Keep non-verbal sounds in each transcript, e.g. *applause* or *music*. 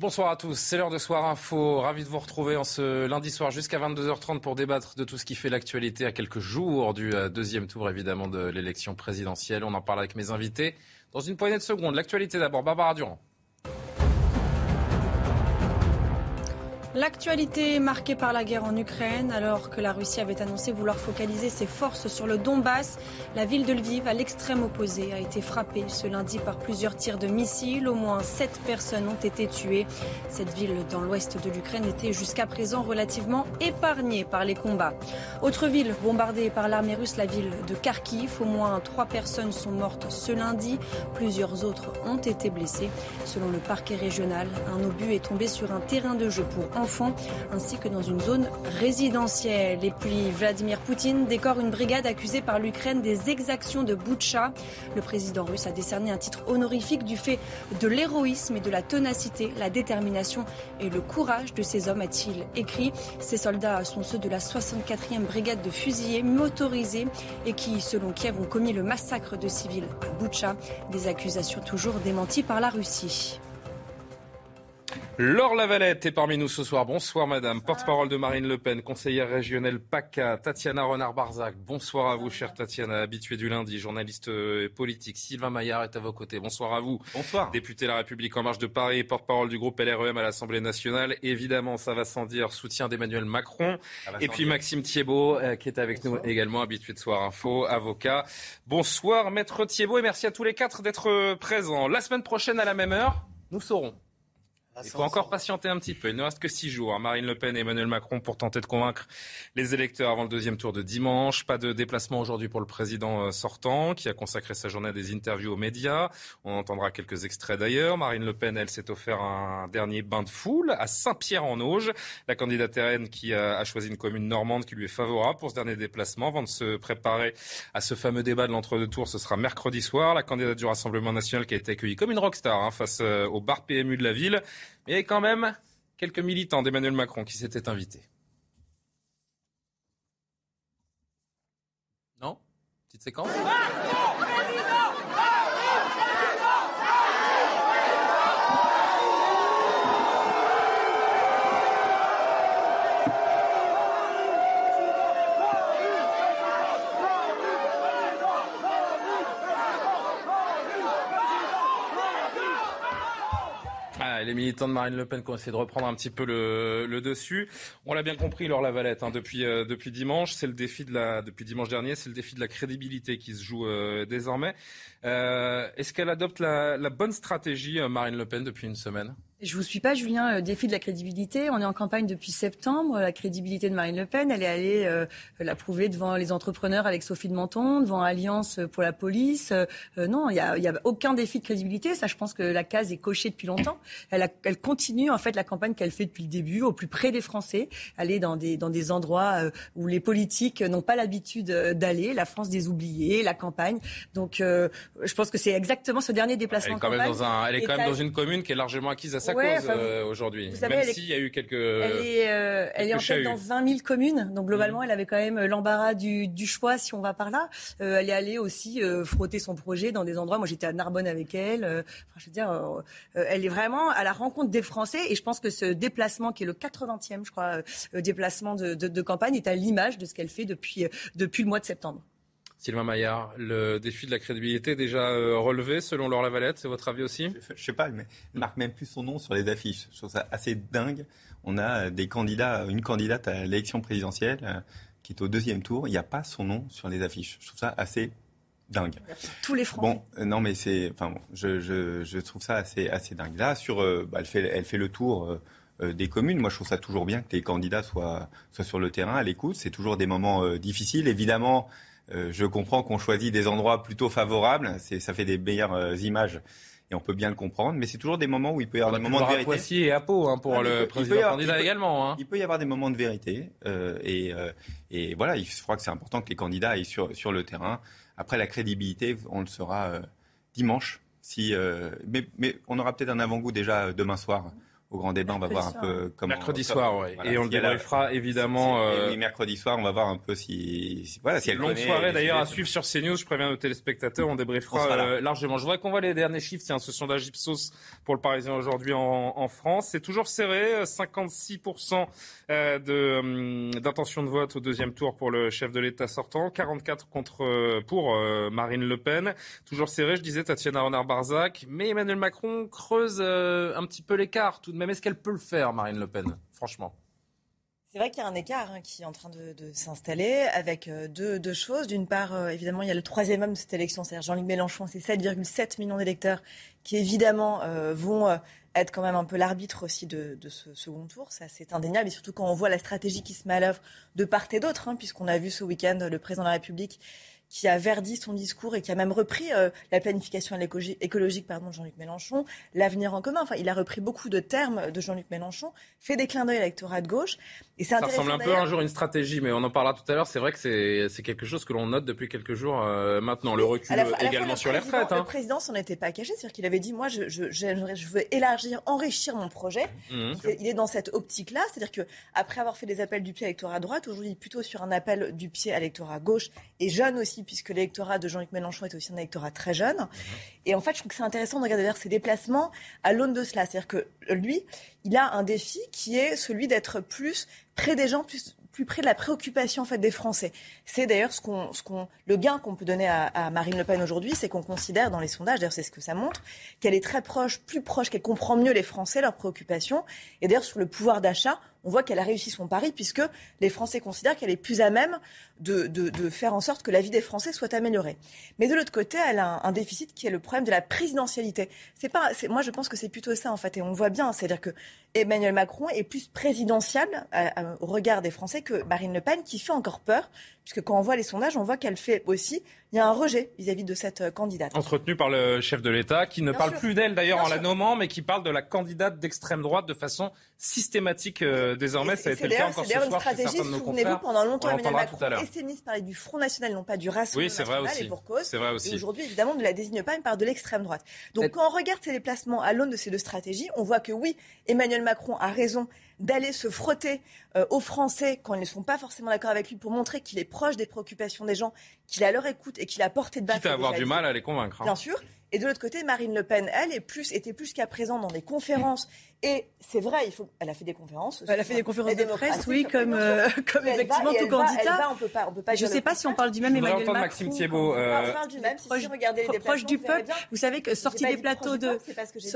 Bonsoir à tous, c'est l'heure de Soir Info. Ravi de vous retrouver en ce lundi soir jusqu'à 22h30 pour débattre de tout ce qui fait l'actualité à quelques jours du euh, deuxième tour évidemment de l'élection présidentielle. On en parle avec mes invités dans une poignée de secondes. L'actualité d'abord, Barbara Durand. L'actualité est marquée par la guerre en Ukraine, alors que la Russie avait annoncé vouloir focaliser ses forces sur le Donbass. La ville de Lviv, à l'extrême opposé, a été frappée ce lundi par plusieurs tirs de missiles. Au moins sept personnes ont été tuées. Cette ville dans l'ouest de l'Ukraine était jusqu'à présent relativement épargnée par les combats. Autre ville bombardée par l'armée russe, la ville de Kharkiv. Au moins trois personnes sont mortes ce lundi. Plusieurs autres ont été blessées. Selon le parquet régional, un obus est tombé sur un terrain de jeu pour ainsi que dans une zone résidentielle. Et puis Vladimir Poutine décore une brigade accusée par l'Ukraine des exactions de Boutcha. Le président russe a décerné un titre honorifique du fait de l'héroïsme et de la ténacité, la détermination et le courage de ces hommes, a-t-il écrit. Ces soldats sont ceux de la 64e brigade de fusiliers motorisés et qui, selon Kiev, ont commis le massacre de civils à Boutcha. Des accusations toujours démenties par la Russie. Laure Lavalette est parmi nous ce soir. Bonsoir madame, porte-parole de Marine Le Pen, conseillère régionale PACA, Tatiana Renard-Barzac. Bonsoir à vous, chère Tatiana, habituée du lundi, journaliste euh, politique. Sylvain Maillard est à vos côtés. Bonsoir à vous. Bonsoir. Député La République En Marche de Paris, porte-parole du groupe LREM à l'Assemblée nationale. Évidemment, ça va sans dire, soutien d'Emmanuel Macron. Et puis Maxime Thiebaud, euh, qui est avec nous également, habitué de Soir Info, avocat. Bonsoir, maître Thiebaud, et merci à tous les quatre d'être euh, présents. La semaine prochaine, à la même heure, nous saurons il faut encore patienter un petit peu. Il ne reste que six jours. Marine Le Pen et Emmanuel Macron pour tenter de convaincre les électeurs avant le deuxième tour de dimanche. Pas de déplacement aujourd'hui pour le président euh, sortant qui a consacré sa journée à des interviews aux médias. On entendra quelques extraits d'ailleurs. Marine Le Pen, elle, s'est offert un dernier bain de foule à Saint-Pierre-en-Auge. La candidate RN qui a choisi une commune normande qui lui est favorable pour ce dernier déplacement avant de se préparer à ce fameux débat de l'entre-deux tours. Ce sera mercredi soir. La candidate du Rassemblement national qui a été accueillie comme une rockstar hein, face euh, au bar PMU de la ville. Mais il y avait quand même quelques militants d'Emmanuel Macron qui s'étaient invités. Non? Petite séquence? Les militants de Marine Le Pen qui ont essayé de reprendre un petit peu le, dessus. On l'a bien compris, Laure Lavalette, hein, euh, depuis dimanche, c'est le défi de la, depuis dimanche dernier, c'est le défi de la crédibilité qui se joue euh, désormais. Euh, est-ce qu'elle adopte la bonne stratégie, Marine Le Pen, depuis une semaine? Je vous suis pas, Julien. Le défi de la crédibilité. On est en campagne depuis septembre. La crédibilité de Marine Le Pen, elle est allée euh, la prouver devant les entrepreneurs avec Sophie de Menton, devant Alliance pour la police. Euh, non, il y a, y a, aucun défi de crédibilité. Ça, je pense que la case est cochée depuis longtemps. Elle, a, elle continue en fait la campagne qu'elle fait depuis le début, au plus près des Français, aller dans des dans des endroits euh, où les politiques n'ont pas l'habitude d'aller. La France des oubliés, la campagne. Donc, je pense que c'est exactement ce dernier déplacement. Elle est quand même dans un, elle est quand même dans une commune qui est largement acquise à cause euh, aujourd'hui. Même s'il y a eu quelques. Elle est, euh, elle est en fait dans 20 000 communes. Donc globalement, mm. elle avait quand même l'embarras du, du, choix si on va par là. Euh, elle est allée aussi frotter son projet dans des endroits. Moi, j'étais à Narbonne avec elle. Enfin, je veux dire, elle est vraiment à la rencontre des Français. Et je pense que ce déplacement, qui est le 80e, je crois, déplacement de, de, de campagne, est à l'image de ce qu'elle fait depuis, depuis le mois de septembre. Sylvain Maillard, le défi de la crédibilité déjà euh, relevé selon Laure Lavalette, c'est votre avis aussi? Je, ne sais pas, mais ne marque même plus son nom sur les affiches. Je trouve ça assez dingue. On a des candidats, une candidate à l'élection présidentielle euh, qui est au deuxième tour, il n'y a pas son nom sur les affiches. Je trouve ça assez dingue. Tous les Français. Bon, euh, non, mais c'est, enfin, je, je, je, trouve ça assez, assez dingue. Là, sur, bah, elle fait, elle fait le tour. des communes. Moi, je trouve ça toujours bien que les candidats soient, soient sur le terrain, à l'écoute. C'est toujours des moments difficiles. Évidemment, je comprends qu'on choisit des endroits plutôt favorables. Ça fait des meilleures images et on peut bien le comprendre, mais c'est toujours des moments où il peut y avoir des moments de vérité. Poissy et à Pau hein, pour ah, le président candidat également. Hein. Il peut y avoir des moments de vérité euh, et, euh, et, voilà, il crois que c'est important que les candidats aillent sur, sur le terrain. Après, la crédibilité, on le saura euh, dimanche. Si, mais, mais on aura peut-être un avant-goût déjà demain soir au grand débat, on va voir un peu comment. Mercredi soir, oui. et on le débriefera évidemment. Euh... mercredi soir, on va voir un peu si, voilà, si elle longue soirée d'ailleurs à suivre sur CNews. Je préviens nos téléspectateurs, on débriefera euh, largement. Je voudrais qu'on voit les derniers chiffres. Tiens, ce sondage Ipsos pour le Parisien aujourd'hui en, en, France, c'est toujours serré. 56 euh, de hum, d'intention de vote au deuxième tour pour le chef de l'État sortant, 44 contre pour Marine Le Pen. Toujours serré, je disais Tatiana Renard-Barzac, mais Emmanuel Macron creuse un petit peu l'écart tout de même, est-ce qu'elle peut le faire, Marine Le Pen Franchement? C'est vrai qu'il y a un écart hein, qui est en train de, s'installer avec euh, deux, choses. D'une part, euh, évidemment, il y a le troisième homme de cette élection, c'est-à-dire Jean-Luc Mélenchon. C'est 7,7 millions d'électeurs qui, évidemment, euh, vont être quand même un peu l'arbitre aussi de, ce second tour. Ça, c'est indéniable. Et surtout quand on voit la stratégie qui se met à l'œuvre de part et d'autre, hein, puisqu'on a vu ce week-end le président de la République qui a verdi son discours et qui a même repris euh, la planification écologique pardon, de Jean-Luc Mélenchon, l'avenir en commun. Enfin, il a repris beaucoup de termes de Jean-Luc Mélenchon, fait des clins d'œil à l'électorat de gauche. Et ça ressemble un peu un jour une stratégie, mais on en parlera tout à l'heure. C'est vrai que c'est quelque chose que l'on note depuis quelques jours euh, maintenant. Le recul également sur les retraites. Hein. Le président s'en était pas caché, c'est-à-dire qu'il avait dit moi, je, je, je, veux élargir, enrichir mon projet. Mmh. Il est dans cette optique-là, c'est-à-dire que après avoir fait des appels du pied à l'électorat droite, aujourd'hui plutôt sur un appel du pied à l'électorat gauche et jeune aussi puisque l'électorat de Jean-Luc Mélenchon est aussi un électorat très jeune. Mhm. Et en fait, je trouve que c'est intéressant de regarder ses déplacements à l'aune de cela. C'est-à-dire que lui, il a un défi qui est celui d'être plus près des gens, plus, plus près de la préoccupation en fait des Français. C'est d'ailleurs ce qu'on, ce qu'on, le gain qu'on peut donner à, à Marine Le Pen aujourd'hui, c'est qu'on considère dans les sondages, d'ailleurs c'est ce que ça montre, qu'elle est très proche, plus proche, qu'elle comprend mieux les Français, leurs préoccupations. Et d'ailleurs sur le pouvoir d'achat, on voit qu'elle a réussi son pari puisque les Français considèrent qu'elle est plus à même de, de, faire en sorte que la vie des Français soit améliorée. Mais de l'autre côté, elle a un, déficit qui est le problème de la présidentialité. C'est pas, moi je pense que c'est plutôt ça en fait, et on voit bien, c'est-à-dire que Emmanuel Macron est plus présidentiel au regard des Français que Marine Le Pen, qui fait encore peur, puisque quand on voit les sondages, on voit qu'elle fait aussi, il y a un rejet vis-à-vis de cette euh, candidate. Entretenu par le chef de l'État, qui ne parle plus d'elle d'ailleurs en la nommant, mais qui parle de la candidate d'extrême droite de façon systématique euh, désormais. Ça a été le cas encore ce soir. C'est une stratégie, souvenez-vous, pendant longtemps, Emmanuel Macron ses ministres parlaient du Front National, non pas du Rassemblement oui, national, vrai aussi. et pour cause. C'est vrai aussi. Et aujourd'hui, évidemment, ne la désigne pas, mais parle de l'extrême droite. Donc quand on regarde ces déplacements à l'aune de ces deux stratégies, on voit que oui, Emmanuel Macron a raison d'aller se frotter euh, aux Français quand ils ne sont pas forcément d'accord avec lui pour montrer qu'il est proche des préoccupations des gens, qu'il a leur écoute et qu'il a porté de base. Quitte à avoir du mal à les convaincre. Hein. Bien sûr. Et de l'autre côté, Marine Le Pen, elle, est plus, était plus qu'à présent dans des conférences et c'est vrai, il faut, elle a fait des conférences. Elle a fait des conférences de presse, oui, comme, euh, comme effectivement tout candidat. on peut pas, on peut pas je ne sais pas si on parle du même Emmanuel Macron. Maxime Thiebaud. Euh... On parle du même. Si regardez les proche du peuple. Vous savez que sortie des plateaux de,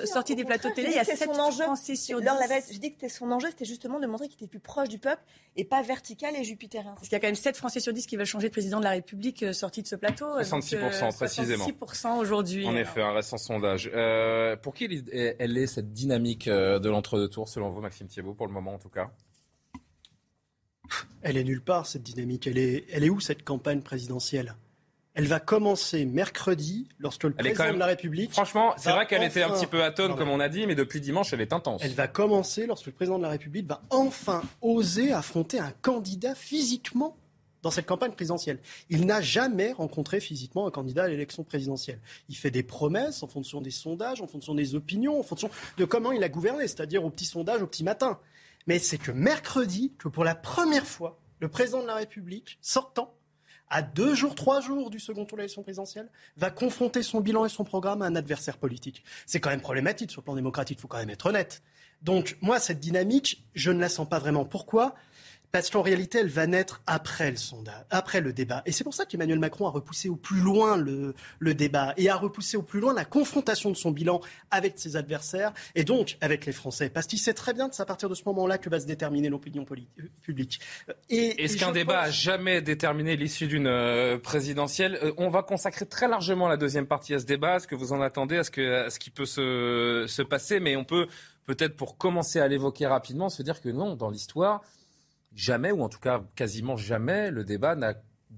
sortie des plateaux télé, il y a sept Français sur dix. Je dis que c'était son enjeu, c'était justement de montrer qu'il était plus proche du peuple et pas vertical et jupitérien. Parce qu'il y a quand même 7 Français sur 10 qui veulent changer de président de la République euh, sorti de ce plateau. 66% euh, précisément. 66% aujourd'hui. En effet, un récent sondage. Pour qui elle est cette dynamique de l'entre-deux-tours selon vous, Maxime Thiebaud, pour le moment en tout cas? Elle est nulle part, cette dynamique. Elle est, elle est où, cette campagne présidentielle? Elle va commencer mercredi, lorsque le président de la République. Franchement, c'est vrai qu'elle était un petit peu atone, comme on a dit, mais depuis dimanche, elle est intense. Elle va commencer lorsque le président de la République va enfin oser affronter un candidat physiquement dans cette campagne présidentielle. Il n'a jamais rencontré physiquement un candidat à l'élection présidentielle. Il fait des promesses en fonction des sondages, en fonction des opinions, en fonction de comment il a gouverné, c'est-à-dire au petit sondage, au petit matin. Mais c'est que mercredi, que pour la première fois, le président de la République, sortant, à deux jours, trois jours du second tour de l'élection présidentielle, va confronter son bilan et son programme à un adversaire politique. C'est quand même problématique sur le plan démocratique, il faut quand même être honnête. Donc moi, cette dynamique, je ne la sens pas vraiment. Pourquoi? Parce qu'en réalité, elle va naître après le sondage, après le débat. Et c'est pour ça qu'Emmanuel Macron a repoussé au plus loin le, débat et a repoussé au plus loin la confrontation de son bilan avec ses adversaires et donc avec les Français. Parce qu'il sait très bien que c'est à partir de ce moment-là que va se déterminer l'opinion euh, publique. Est-ce qu'un débat a jamais déterminé l'issue d'une euh, présidentielle? Euh, On va consacrer très largement la deuxième partie à ce débat. Est-ce que vous en attendez à ce, que, ce qui peut se, se passer Mais on peut peut-être, pour commencer à l'évoquer rapidement, se dire que non, dans l'histoire, jamais, ou en tout cas quasiment jamais, le débat n'a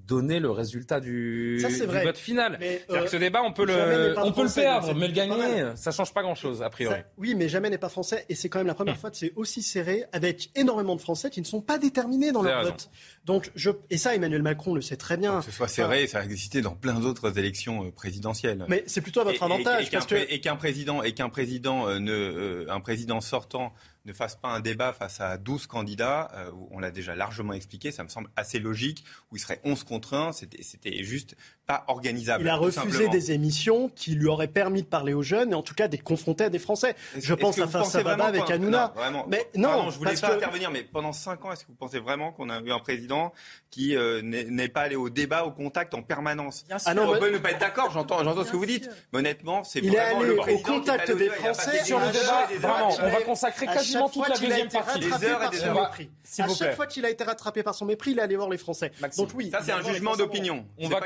donner le résultat du, vote final. Euh, ce débat, on peut le, on peut le perdre, mais le gagner, ça change pas grand-chose, a priori. oui, mais jamais n'est pas français, et c'est quand même la première fois que c'est aussi serré, avec énormément de Français qui ne sont pas déterminés dans leur vote. Donc, je, et ça, Emmanuel Macron le sait très bien. Que ce soit serré, ça a existé dans plein d'autres élections euh, présidentielles. Mais c'est plutôt à votre avantage. Et, qu'un président, et qu'un président, euh, ne, un président sortant ne fasse pas un débat face à 12 candidats, euh, on l'a déjà largement expliqué, ça me semble assez logique, où il serait 11 contre 1, c'était juste pas organisable. Il a refusé des émissions qui lui auraient permis de parler aux jeunes et en tout cas de confronter à des Français. Je pense à Face Sababa avec Hanouna. Mais non, je voulais pas intervenir, mais pendant 5 ans, est-ce que vous pensez vraiment qu'on a eu un président qui euh, n'est pas allé au débat, au contact en permanence ah non, On peut ne pas être d'accord, j'entends ce que vous dites. Mais honnêtement, c'est vraiment le président au contact des Français sur le débat. Vraiment, on va consacrer quasiment toute la deuxième partie. Des heures et des heures. À chaque fois qu'il a été rattrapé par son mépris, il est allé voir les Français. Donc oui, ça c'est un jugement d'opinion. On va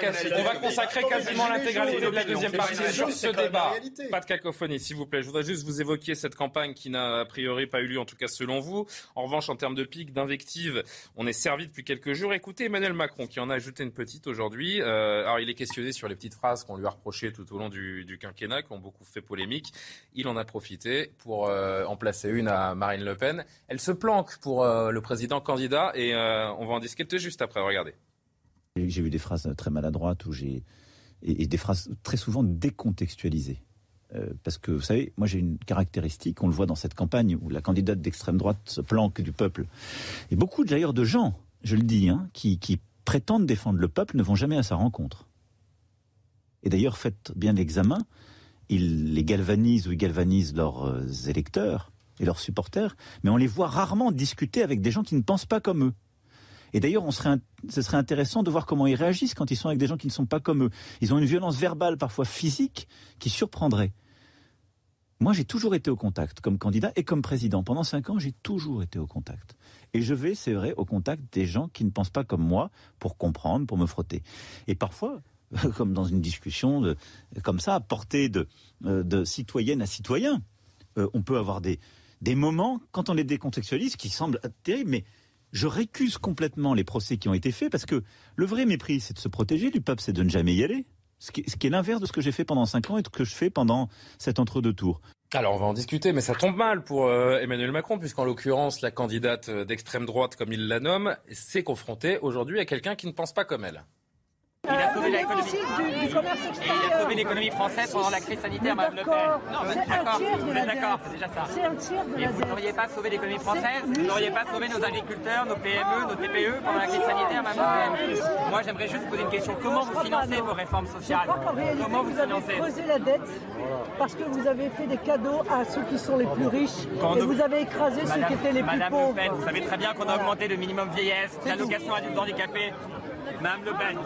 consacrer quasiment l'intégralité de la deuxième partie sur ce débat. Pas de cacophonie, s'il vous plaît. Je voudrais juste vous évoquer cette campagne qui n'a a priori pas eu lieu, en tout cas selon vous. En revanche, en termes de pic, d'invectives, on est servi depuis quelques jours. Écoutez Emmanuel Macron qui en a ajouté une petite aujourd'hui. Euh, alors il est questionné sur les petites phrases qu'on lui a reprochées tout au long du, du, quinquennat, qui ont beaucoup fait polémique. Il en a profité pour euh, en placer une à Marine Le Pen. Elle se planque pour euh, le président candidat et on va en discuter juste après. Regardez. J'ai vu des phrases très maladroites où j'ai et, des phrases très souvent décontextualisées. Euh, parce que, vous savez, moi j'ai une caractéristique, on le voit dans cette campagne où la candidate d'extrême droite se planque du peuple. Et beaucoup d'ailleurs de gens, je le dis, hein, qui, prétendent défendre le peuple ne vont jamais à sa rencontre. Et d'ailleurs, faites bien l'examen, ils les galvanisent ou galvanisent leurs euh, électeurs et leurs supporters, mais on les voit rarement discuter avec des gens qui ne pensent pas comme eux. Et d'ailleurs, ce serait intéressant de voir comment ils réagissent quand ils sont avec des gens qui ne sont pas comme eux. Ils ont une violence verbale, parfois physique, qui surprendrait. Moi, j'ai toujours été au contact, comme candidat et comme président. Pendant cinq ans, j'ai toujours été au contact. Et je vais, c'est vrai, au contact des gens qui ne pensent pas comme moi pour comprendre, pour me frotter. Et parfois, *laughs* comme dans une discussion comme ça, à portée de, euh, citoyenne à citoyen, euh, on peut avoir des, moments, quand on les décontextualise, qui semblent terribles, mais je récuse complètement les procès qui ont été faits parce que le vrai mépris, c'est de se protéger du peuple, c'est de ne jamais y aller. Ce qui, est l'inverse de ce que j'ai fait pendant cinq ans et de ce que je fais pendant cet entre-deux tours. Alors on va en discuter, mais ça tombe mal pour euh, Emmanuel Macron, puisqu'en l'occurrence, la candidate d'extrême droite, comme il la nomme, s'est confrontée aujourd'hui à quelqu'un qui ne pense pas comme elle. Il a sauvé l'économie. il a sauvé l'économie française pendant la crise sanitaire, Mme Le Pen. Non, d'accord, vous êtes d'accord, c'est déjà ça. C'est un tiers de Et vous n'auriez pas sauvé l'économie française Vous n'auriez pas sauvé nos agriculteurs, nos PME, nos TPE pendant la crise sanitaire, Mme Le Pen Moi, j'aimerais juste poser une question. Comment vous financez vos réformes sociales Comment vous financez Vous avez creusé la dette parce que vous avez fait des cadeaux à ceux qui sont les plus riches et vous avez écrasé ceux qui étaient les plus pauvres. Madame Le Pen, vous savez très bien qu'on a augmenté le minimum vieillesse, l'allocation adultes handicapés. Madame Le Pen.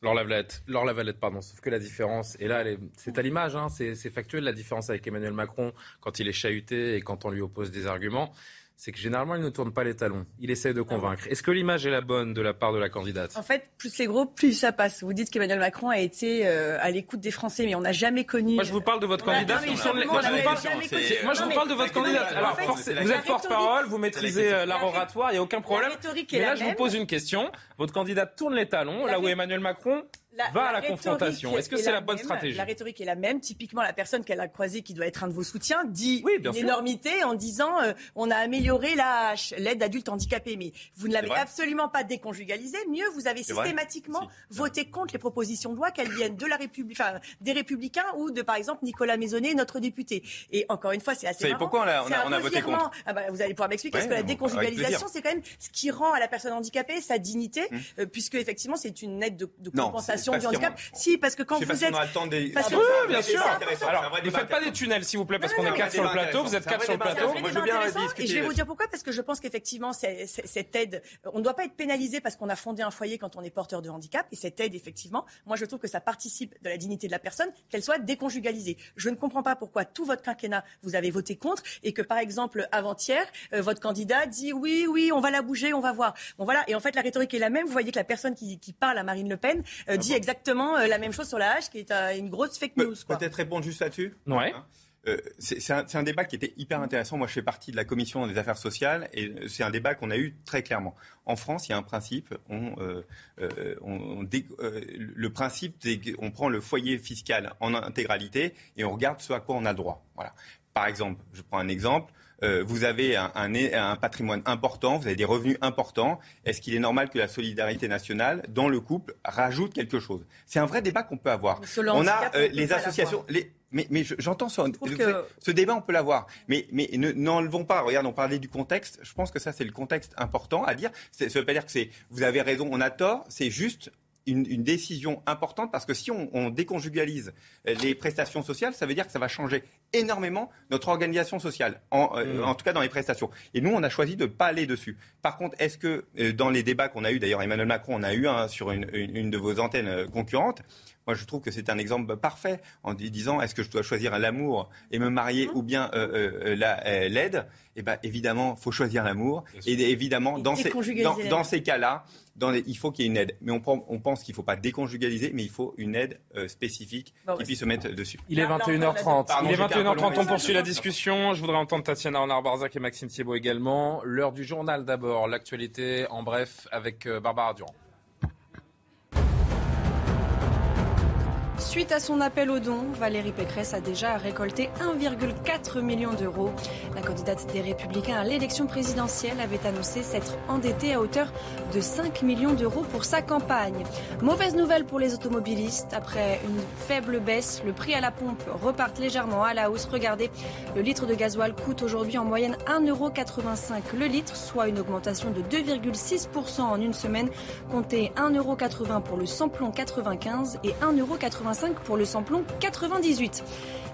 Laure Lavalette, pardon. Sauf que la différence, et là, c'est à l'image, hein, c'est factuel la différence avec Emmanuel Macron quand il est chahuté et quand on lui oppose des arguments c'est que généralement, il ne tourne pas les talons. Il essaie de convaincre. Est-ce que l'image est la bonne de la part de la candidate? En fait, plus c'est gros, plus ça passe. Vous dites qu'Emmanuel Macron a été euh, à l'écoute des Français, mais on n'a jamais connu. Moi, je vous parle de votre candidate. Moi, je vous parle, de votre candidate. Alors, vous êtes porte-parole, vous maîtrisez euh, l'art oratoire, il n'y a aucun problème. Mais là, je vous pose une question. Votre candidate tourne les talons, là où Emmanuel Macron va à la confrontation. Est-ce que c'est la, bonne stratégie La rhétorique est la même. Typiquement, la personne qu'elle a croisée, qui doit être un de vos soutiens, dit une énormité en disant euh, on a amélioré l'aide adulte handicapé. Mais vous ne l'avez absolument pas déconjugalisé. Mieux, vous avez systématiquement voté contre les propositions de loi, qu'elles viennent de la République, enfin, des Républicains ou de, par exemple, Nicolas Maisonnet, notre député. Et encore une fois, c'est assez. Vous pourquoi on a, on a, voté contre ah bah, Vous allez pouvoir m'expliquer. parce que la déconjugalisation, c'est quand même ce qui rend à la personne handicapée sa dignité, hum. euh, puisque effectivement, c'est une aide de, de compensation du handicap. Si, parce que quand vous êtes. Parce oui, bien sûr. Alors, ne faites pas des tunnels, s'il vous plaît, parce qu'on est quatre sur le plateau. Vous êtes quatre sur le plateau. Et je vais vous dire pourquoi, parce que je pense qu'effectivement, cette aide, on ne doit pas être pénalisé parce qu'on a fondé un foyer quand on est porteur de handicap. Et cette aide, effectivement, moi, je trouve que ça participe de la dignité de la personne, qu'elle soit déconjugalisée. Je ne comprends pas pourquoi tout votre quinquennat, vous avez voté contre et que, par exemple, avant-hier, euh, votre candidat dit oui, oui, on va la bouger, on va voir. Bon, voilà. Et en fait, la rhétorique est la même. Vous voyez que la personne qui, qui parle à Marine Le Pen euh, ah dit exactement euh, la même chose sur la hache, qui est euh, une grosse fake news. Peut-être répondre juste là-dessus Ouais. euh, c'est un, débat qui était hyper intéressant. Moi, je fais partie de la commission des affaires sociales et c'est un débat qu'on a eu très clairement. En France, il y a un principe. On, euh, euh, le principe, c'est qu'on prend le foyer fiscal en intégralité et on regarde ce à quoi on a droit. Voilà. Par exemple, je prends un exemple. Vous avez un, un, patrimoine important, vous avez des revenus importants. Est-ce qu'il est normal que la solidarité nationale, dans le couple, rajoute quelque chose? C'est un vrai débat qu'on peut avoir. On a les associations, les, mais, mais j'entends ce, ce, débat, on peut l'avoir. Mais, mais n'enlevons pas. Regarde, on parlait du contexte. Je pense que ça, c'est le contexte important à dire. Ça ne veut pas dire que c'est. Vous avez raison, on a tort. C'est juste une, une, décision importante parce que si on, on, déconjugalise les prestations sociales, ça veut dire que ça va changer énormément notre organisation sociale, en, euh, mmh. en tout cas dans les prestations. Et nous, on a choisi de ne pas aller dessus. Par contre, est-ce que euh, dans les débats qu'on a eu, d'ailleurs Emmanuel Macron en a eu un sur une, une, une de vos antennes euh, concurrentes, moi, je trouve que c'est un exemple parfait en disant est-ce que je dois choisir l'amour et me marier mmh. ou bien euh, euh, euh, l'aide? Eh bien, évidemment, il faut choisir l'amour. Et évidemment, dans ces, dans, ces cas-là, il faut qu'il y ait une aide. Mais on, on pense qu'il ne faut pas déconjugaliser, mais il faut une aide spécifique qui puisse se mettre dessus. Il est 21h30. il est 21h30. On poursuit la discussion. Je voudrais entendre Tatiana Renard-Barzac et Maxime Thiebaud également. L'heure du journal d'abord. L'actualité en bref avec Barbara Durand. Suite à son appel aux dons, Valérie Pécresse a déjà récolté 1,4 million d'euros. La candidate des Républicains à l'élection présidentielle avait annoncé s'être endettée à hauteur de 5 millions d'euros pour sa campagne. Mauvaise nouvelle pour les automobilistes. Après une faible baisse, le prix à la pompe repart légèrement à la hausse. Regardez, le litre de gasoil coûte aujourd'hui en moyenne 1,85€ le litre, soit une augmentation de 2,6% en une semaine. Comptez 1,80€ pour le samplon 95 et 1,80€ pour le samplon 98.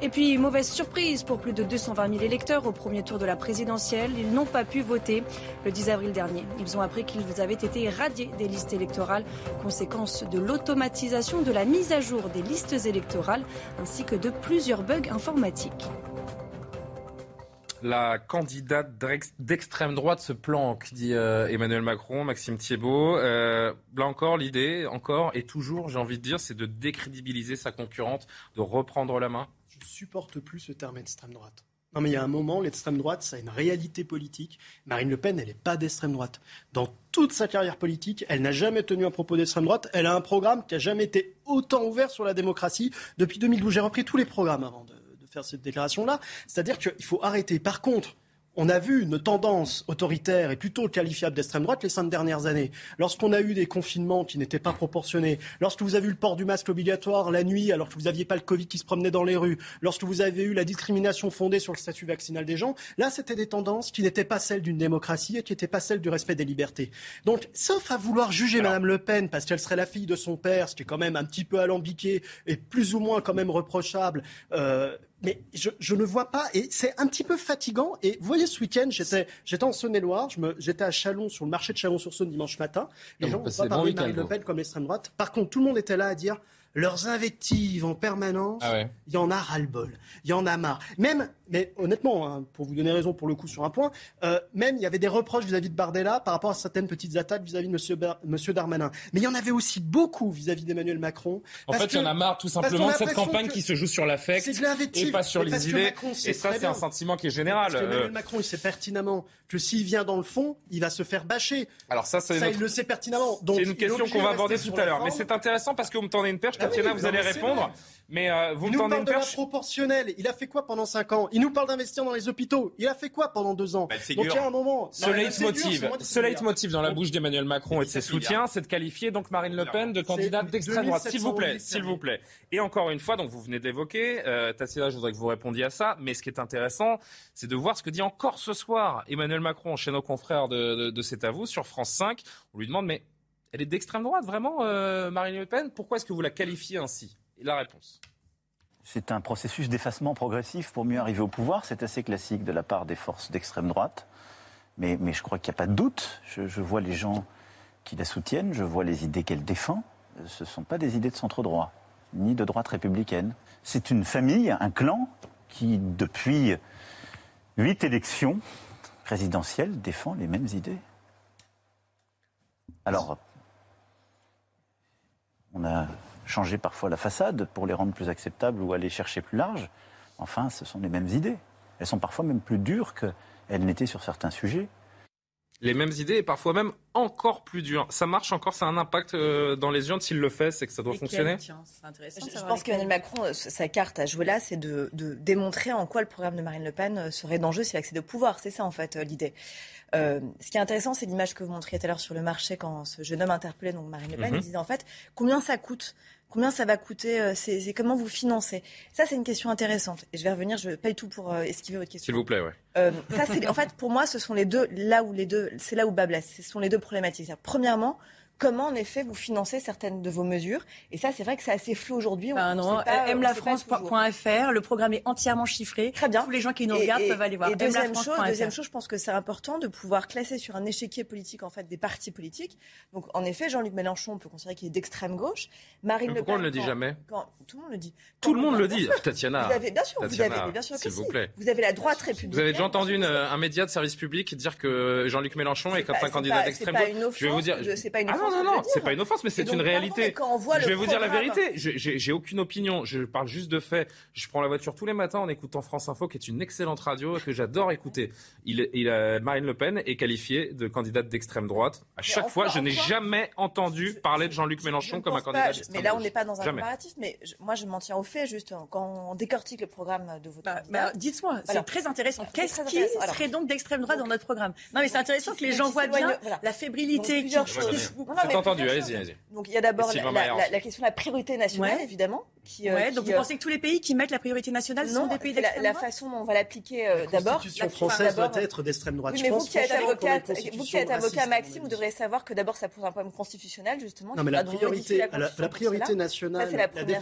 Et puis, mauvaise surprise pour plus de 220 000 électeurs au premier tour de la présidentielle. Ils n'ont pas pu voter le 10 avril dernier. Ils ont appris qu'ils avaient été radiés des listes électorales, conséquence de l'automatisation de la mise à jour des listes électorales, ainsi que de plusieurs bugs informatiques la candidate d'extrême droite se planque, dit euh, Emmanuel Macron, Maxime Thiebaud. Euh, là encore, l'idée, encore et toujours, j'ai envie de dire, c'est de décrédibiliser sa concurrente, de reprendre la main. Je ne supporte plus ce terme extrême droite. Non, mais il y a un moment, l'extrême droite, ça a une réalité politique. Marine Le Pen, elle n'est pas d'extrême droite. Dans toute sa carrière politique, elle n'a jamais tenu un propos d'extrême droite. Elle a un programme qui n'a jamais été autant ouvert sur la démocratie depuis 2012. J'ai repris tous les programmes avant de, faire cette déclaration-là. C'est-à-dire qu'il faut arrêter. Par contre, on a vu une tendance autoritaire et plutôt qualifiable d'extrême droite les cinq dernières années. Lorsqu'on a eu des confinements qui n'étaient pas proportionnés, lorsque vous avez eu le port du masque obligatoire la nuit alors que vous n'aviez pas le Covid qui se promenait dans les rues, lorsque vous avez eu la discrimination fondée sur le statut vaccinal des gens, là c'était des tendances qui n'étaient pas celles d'une démocratie et qui n'étaient pas celles du respect des libertés. Donc, sauf à vouloir juger Madame Le Pen parce qu'elle serait la fille de son père, ce qui est quand même un petit peu alambiqué et plus ou moins quand même reprochable, euh, mais je, je, ne vois pas, et c'est un petit peu fatigant. Et vous voyez, ce week-end, j'étais, j'étais en Saône-et-Loire, j'étais à Chalon, sur le marché de Chalon-sur-Saône dimanche matin. Les gens n'ont pas parlé de Marine Le Pen comme l'extrême droite. Par contre, tout le monde était là à dire leurs invectives en permanence, ah il y en a ras-le-bol, il y en a marre. Même, mais honnêtement, hein, pour vous donner raison pour le coup sur un point, euh, même il y avait des reproches vis-à-vis de Bardella par rapport à certaines petites attaques vis-à-vis de Monsieur, Monsieur Darmanin. Mais il y en avait aussi beaucoup vis-à-vis d'Emmanuel Macron. En fait, il y en a marre tout simplement de cette campagne qui se joue sur l'affect et pas sur les idées. et ça, c'est un sentiment qui est général. Parce Emmanuel euh. Macron, il sait pertinemment que s'il vient dans le fond, il va se faire bâcher. Alors ça, c'est il le sait pertinemment. C'est une question qu'on va aborder tout à l'heure. Mais c'est intéressant parce que vous me tendez une perche, ah Tatiana, vous allez répondre. Mais euh, vous il me nous parle de la proportionnelle. Il a fait quoi pendant 5 ans? Il nous parle d'investir dans les hôpitaux. Il a fait quoi pendant 2 ans? Bah, Donc il y a un moment. Ce leitmotiv, ce leitmotiv dans la bouche d'Emmanuel Macron et de ses soutiens, c'est de qualifier donc Marine Le Pen de candidate d'extrême droite. S'il vous plaît, s'il vous plaît. Et encore une fois, donc vous venez de l'évoquer, euh, Tassila, je voudrais que vous répondiez à ça. Mais ce qui est intéressant, c'est de voir ce que dit encore ce soir Emmanuel Macron chez nos confrères de, de, de C'est à vous sur France 5. On lui demande mais elle est d'extrême droite, vraiment, euh, Marine Le Pen Pourquoi est-ce que vous la qualifiez ainsi? La réponse c'est un processus d'effacement progressif pour mieux arriver au pouvoir. C'est assez classique de la part des forces d'extrême droite. Mais, je crois qu'il n'y a pas de doute. Je, vois les gens qui la soutiennent, je vois les idées qu'elle défend. Ce ne sont pas des idées de centre droit, ni de droite républicaine. C'est une famille, un clan, qui, depuis huit élections présidentielles, défend les mêmes idées. Alors, on a changer parfois la façade pour les rendre plus acceptables ou aller chercher plus large. Enfin, ce sont les mêmes idées. Elles sont parfois même plus dures qu'elles n'étaient sur certains sujets les mêmes idées et parfois même encore plus dures. Ça marche encore, ça a un impact euh, dans les urnes. S'il le fait, c'est que ça doit fonctionner. je, pense qu'Emmanuel Macron, euh, sa carte à jouer là, c'est de, démontrer en quoi le programme de Marine Le Pen euh, serait dangereux s'il accède au pouvoir. C'est ça, en fait, l'idée. ce qui est intéressant, c'est l'image que vous montriez tout à l'heure sur le marché quand ce jeune homme interpellait donc Marine Le Pen. Mhm. Il disait en fait combien ça coûte Combien ça va coûter euh, C'est comment vous financez? Ça, c'est une question intéressante. Et je vais revenir. Je pas du tout pour euh, esquiver votre question. S'il vous plaît, ouais. Euh, ça, c'est en fait pour moi, ce sont les deux là où les deux, c'est là où bas Ce sont les deux problématiques. Premièrement, comment en effet vous financez certaines de vos mesures. Et ça, c'est vrai que c'est assez flou aujourd'hui. Ben non, aime-la-france.fr, le programme est entièrement chiffré. Très bien. Tous les gens qui nous regardent peuvent aller voir. Et deuxième chose, deuxième chose, je pense que c'est important de pouvoir classer sur un échiquier politique en fait des partis politiques. Donc en effet, Jean-Luc Mélenchon, on peut considérer qu'il est d'extrême gauche. Marine Le Pen. Pourquoi on ne le dit jamais? Tout le monde le dit. tout le monde le dit. Tatiana. Vous avez, bien sûr, vous avez, bien sûr que vous plaît. Vous avez la droite républicaine. Vous avez déjà entendu un média de service public dire que Jean-Luc Mélenchon est comme un candidat d'extrême gauche? Je vais vous dire. C'est pas une offense. Non non non, c'est pas une offense, mais c'est une réalité. je vais vous dire la vérité. J'ai aucune opinion. Je parle juste de faits. Je prends la voiture tous les matins en écoutant France Info, qui est une excellente radio que j'adore écouter. Il, il Marine Le Pen est qualifiée de candidate d'extrême droite. À chaque fois, je n'ai jamais entendu parler de Jean-Luc Mélenchon comme un candidat d'extrême Mais là, on n'est pas dans un comparatif. Mais moi, je m'en tiens au fait, juste hein, quand on décortique le programme de votre. Bah, bah, dites-moi, c'est très intéressant. Qu'est-ce qui serait donc d'extrême droite dans notre programme? Non, mais c'est intéressant que les gens voient bien la fébrilité. C'est entendu. Allez-y, allez-y. Donc il y a d'abord la, question de la priorité nationale, évidemment. Qui, euh, donc vous euh, pensez que tous les pays qui mettent la priorité nationale sont des pays d'extrême droite La façon dont on va l'appliquer euh, d'abord. La constitution française doit être d'extrême droite. mais vous qui êtes avocat, vous qui êtes avocat, Maxime, vous devriez savoir que d'abord ça pose un problème constitutionnel, justement. Non, mais la priorité, la priorité nationale, c'est la première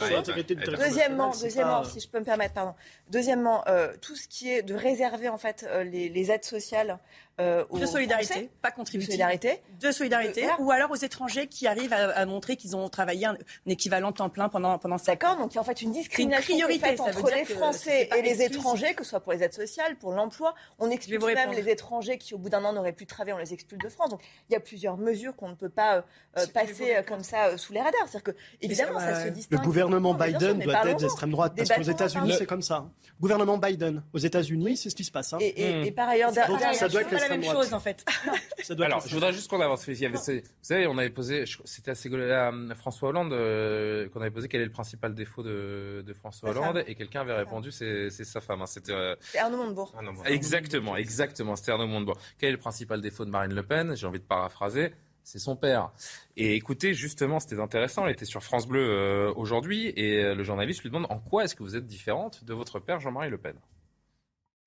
Deuxièmement, deuxièmement, si je peux me permettre, pardon. Deuxièmement, tout ce qui est de réserver en fait les aides sociales euh, de solidarité, pas contributive. De solidarité. De solidarité. Ou alors aux étrangers qui arrivent à, montrer qu'ils ont travaillé un, équivalent temps plein pendant pendant D'accord. Donc il y a en fait une discrimination une priorité, entre les Français et les étrangers, que ce soit pour les aides sociales, pour l'emploi. On expulse même les étrangers qui au bout d'un an n'auraient plus de travail, on les expulse de France. Donc il y a plusieurs mesures qu'on ne peut pas euh, euh, passer comme ça sous les radars. C'est-à-dire que évidemment ça se distingue. Le gouvernement Biden doit être d'extrême droite parce qu'aux États-Unis c'est comme ça. Gouvernement Biden aux États-Unis c'est ce qui se passe. Et par ailleurs, ça doit être la même chose en fait. *laughs* *laughs* Alors, je voudrais juste qu'on avance. Il y avait vous savez, on avait posé, c'était assez à François Hollande euh, qu'on avait posé quel est le principal défaut de, François Hollande et quelqu'un avait répondu c'est sa femme. Hein. C'était euh, Arnaud Montebourg. Exactement, exactement. C'était Arnaud Montebourg. Quel est le principal défaut de Marine Le Pen? J'ai envie de paraphraser c'est son père. Et écoutez, justement, c'était intéressant. Elle était sur France Bleu euh, aujourd'hui et le journaliste lui demande en quoi est-ce que vous êtes différente de votre père Jean-Marie Le Pen?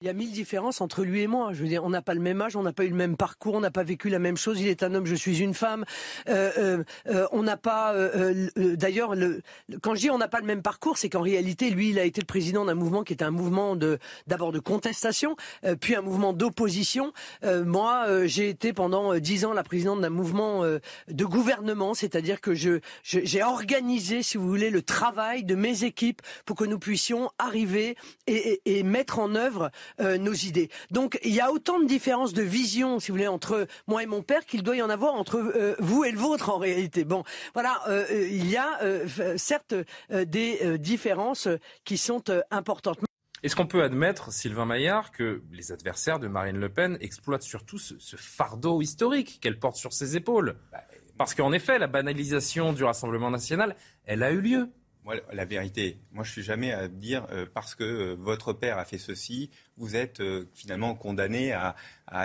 Il y a mille différences entre lui et moi. Je veux dire, on n'a pas le même âge, on n'a pas eu le même parcours, on n'a pas vécu la même chose. Il est un homme, je suis une femme. Euh, euh, euh on n'a pas. Euh, euh, d'ailleurs, le, quand je dis on n'a pas le même parcours, c'est qu'en réalité, lui, il a été le président d'un mouvement qui était un mouvement de d'abord de contestation, puis un mouvement d'opposition. moi, j'ai été pendant dix ans la présidente d'un mouvement de gouvernement, c'est-à-dire que je j'ai organisé, si vous voulez, le travail de mes équipes pour que nous puissions arriver et, et, et mettre en œuvre euh, nos idées. Donc il y a autant de différences de vision, si vous voulez, entre moi et mon père qu'il doit y en avoir entre euh, vous et le vôtre en réalité. Bon, voilà, euh, il y a certes des différences qui sont importantes. Est-ce qu'on peut admettre, Sylvain Maillard, que les adversaires de Marine Le Pen exploitent surtout ce, ce fardeau historique qu'elle porte sur ses épaules? Parce qu'en effet, la banalisation du Rassemblement national, elle a eu lieu. Moi, la vérité, moi, je suis jamais à dire euh, parce que euh, votre père a fait ceci, vous êtes euh, finalement condamné à,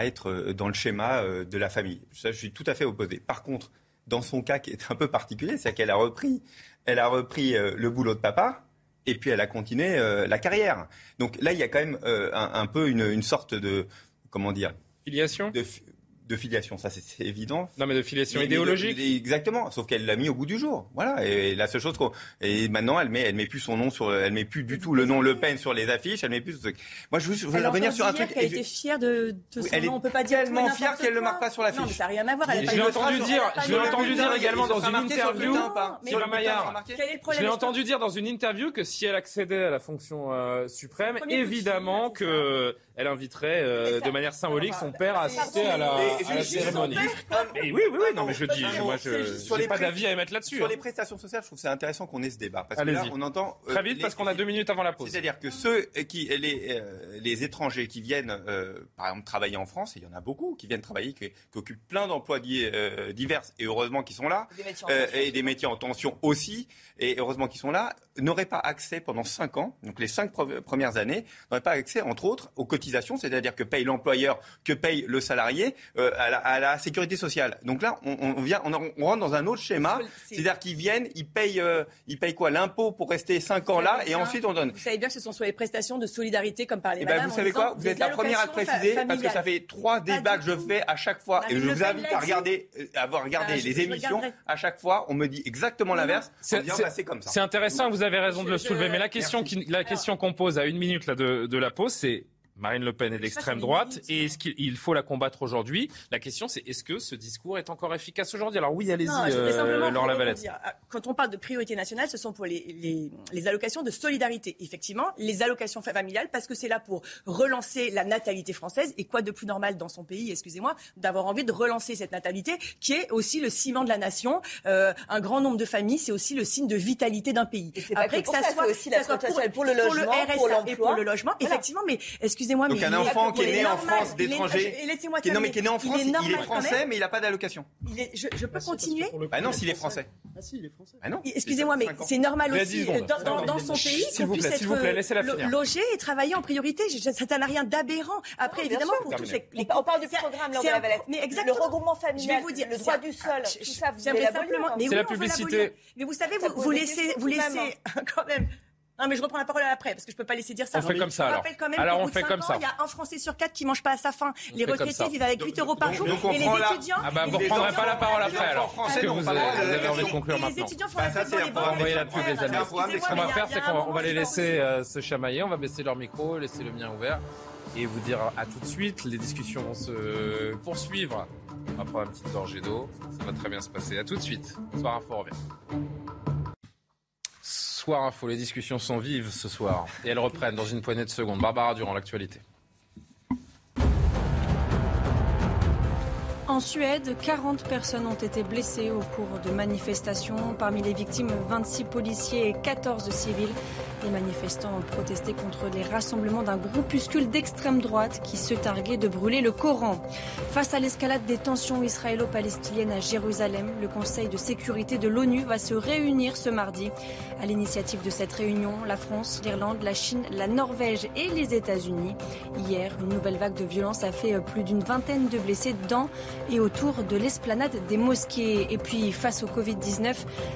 être dans le schéma de la famille. Ça, je suis tout à fait opposé. Par contre, dans son cas qui est un peu particulier, c'est qu'elle a repris, elle a repris le boulot de papa. Et puis elle a continué la carrière. Donc là, il y a quand même un, peu une, sorte de comment dire filiation? de filiation, ça c'est évident. Non, mais de filiation idéologique. exactement, sauf qu'elle l'a mis au bout du jour. Voilà, et la seule chose qu'on et maintenant elle met, elle met plus son nom sur, elle met plus du tout le nom Le Pen sur les affiches, elle met plus. Moi, je veux revenir sur un truc. Elle était fière de, de son elle nom. On peut pas dire tellement fière qu'elle le marque pas sur l'affiche. Non, mais ça n'a rien à voir. Je l'ai entendu dire, je l'ai entendu dire également dans une interview. Sur Maillard. Je l'ai entendu dire dans une interview que si elle accédait à la fonction euh, suprême, évidemment que elle inviterait euh, de manière symbolique son père à assister à la, cérémonie. oui, oui, oui, non, mais je dis, moi, je n'ai pas d'avis à émettre là-dessus. Sur les prestations sociales, je trouve c'est intéressant qu'on ait ce débat. Parce que là, on entend. Très vite, parce qu'on a deux minutes avant la pause. C'est-à-dire que ceux qui, les, les étrangers qui viennent, par exemple, travailler en France, et il y en a beaucoup qui viennent travailler, qui, occupent plein d'emplois divers, et heureusement qu'ils sont là, et des métiers en tension aussi, et heureusement qu'ils sont là, n'auraient pas accès pendant cinq ans, donc les cinq premières années, n'auraient pas accès, entre autres, aux cotisations, c'est-à-dire que paye l'employeur, que paye le salarié, euh, à, la, sécurité sociale. Donc là, on, vient, on, rentre dans un autre schéma, c'est-à-dire qu'ils viennent, ils payent, euh, ils payent quoi? L'impôt pour rester cinq ans là, et ensuite on donne. Vous savez bien que ce sont soit les prestations de solidarité, comme par les eh ben, Vous savez quoi? Vous êtes la première à préciser, parce que ça fait trois débats que je fais à chaque fois, et je vous invite à regarder, euh, à avoir regardé ah, les émissions. À chaque fois, on me dit exactement l'inverse. C'est comme ça. C'est intéressant, vous avez raison de le soulever, mais la question, la question qu'on pose à une minute là, de, de la pause, c'est Marine Le Pen est d'extrême droite et est-ce qu'il faut la combattre aujourd'hui? La question c'est est-ce que ce discours est encore efficace aujourd'hui? Alors oui, allez-y, euh, Laure Lavalette. Euh, quand on parle de priorité nationale, ce sont pour les, les, allocations de solidarité. Effectivement, les allocations familiales parce que c'est là pour relancer la natalité française et quoi de plus normal dans son pays, excusez-moi, d'avoir envie de relancer cette natalité qui est aussi le ciment de la nation. Euh, un grand nombre de familles, c'est aussi le signe de vitalité d'un pays. Après que, ça, soit aussi la pour, pour, le logement, pour, le RSA et pour le logement, effectivement. Mais excusez donc un enfant qui est né en France d'étranger, non mais qui est né en France, il est français, mais il n'a pas d'allocation. Je peux continuer Ah non, s'il est français. Ah si, il est français. Ah non. Excusez-moi, mais c'est normal aussi dans son pays qu'on puisse être logé et travailler en priorité. Ça n'a rien d'aberrant. Après, évidemment, pour tous les, on parle du programme là, mais exactement. Le regroupement familial, je vais vous dire, le droit du sol, tout ça, vous simplement. C'est la publicité. Mais vous savez, vous laissez, vous laissez *laughs* quand même non, mais je reprends la parole après parce que je peux pas laisser dire ça. On fait comme ça. alors. Quand même alors on fait comme ça. Il y a un Français sur quatre qui mange pas à sa faim. les retraités vivent avec 8 euros par jour et les étudiants. Ah bah vous reprendrez pas la parole après alors. Parce que vous avez envie de conclure maintenant. Les étudiants font la fête On va envoyer la pub les amis. Ce qu'on va faire, c'est qu'on va les laisser euh, se chamailler. On va baisser leur micro, laisser le mien ouvert et vous dire à tout de suite. Les discussions vont se poursuivre. On va prendre une petite gorgée d'eau. Ça va très bien se passer. À tout de suite. Soir Info revient. Info, les discussions sont vives ce soir et elles reprennent dans une poignée de secondes. Barbara durant l'actualité. En Suède, 40 personnes ont été blessées au cours de manifestations. Parmi les victimes, 26 policiers et 14 civils. Les manifestants ont protesté contre les rassemblements d'un groupuscule d'extrême droite qui se targuait de brûler le Coran. Face à l'escalade des tensions israélo-palestiniennes à Jérusalem, le Conseil de sécurité de l'ONU va se réunir ce mardi. À l'initiative de cette réunion, la France, l'Irlande, la Chine, la Norvège et les États-Unis. Hier, une nouvelle vague de violence a fait plus d'une vingtaine de blessés dans et autour de l'esplanade des mosquées. Et puis, face au Covid-19,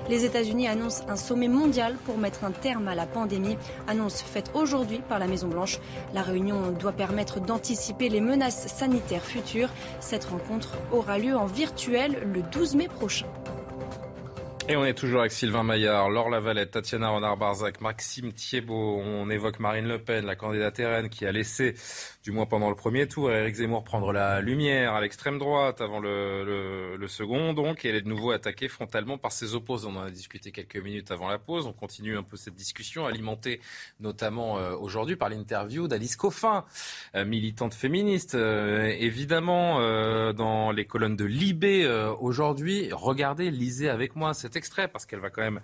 les États-Unis annoncent un sommet mondial pour mettre un terme à la pandémie annonce faite aujourd'hui par la Maison-Blanche. La réunion doit permettre d'anticiper les menaces sanitaires futures. Cette rencontre aura lieu en virtuel le 12 mai prochain. Et on est toujours avec Sylvain Maillard, Laure Lavalette, Tatiana Renard-Barzac, Maxime Thiebaud. On évoque Marine Le Pen, la candidate RN qui a laissé du moins pendant le premier tour, Éric Zemmour prendre la lumière à l'extrême droite avant le, second, donc, et elle est de nouveau attaquée frontalement par ses opposants. On en a discuté quelques minutes avant la pause. On continue un peu cette discussion, alimentée notamment euh, aujourd'hui par l'interview d'Alice Coffin, euh, militante féministe, euh, évidemment, dans les colonnes de Libé aujourd'hui. Regardez, lisez avec moi extrait, parce qu'elle va quand même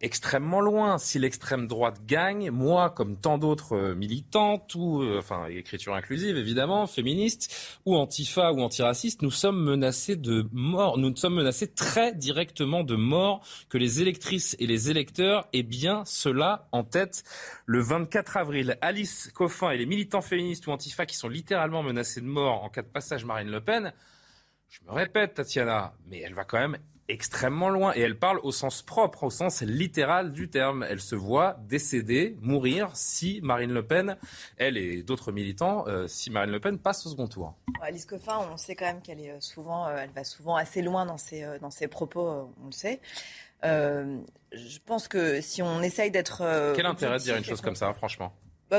extrêmement loin. Si l'extrême droite gagne, moi, comme tant d'autres militantes, ou, enfin, écriture inclusive, évidemment, féministe, ou antifa ou antiraciste, nous sommes menacés de mort. Nous sommes menacés très directement de mort que les électrices et les électeurs aient bien cela en tête. Le 24 avril, Alice Coffin et les militants féministes ou antifa qui sont littéralement menacés de mort en cas de passage Marine Le Pen, je me répète, Tatiana, mais elle va quand même extrêmement loin. Et elle parle au sens propre, au sens littéral du terme. Elle se voit décéder, mourir, si Marine Le Pen, elle et d'autres militants, euh, si Marine Le Pen passe au second tour. Alice Coffin, on sait quand même qu'elle est euh, souvent, euh, elle va souvent assez loin dans ses, dans ses propos, on le sait. je pense que si on essaye d'être... Quel intérêt de dire une chose comme ça, franchement?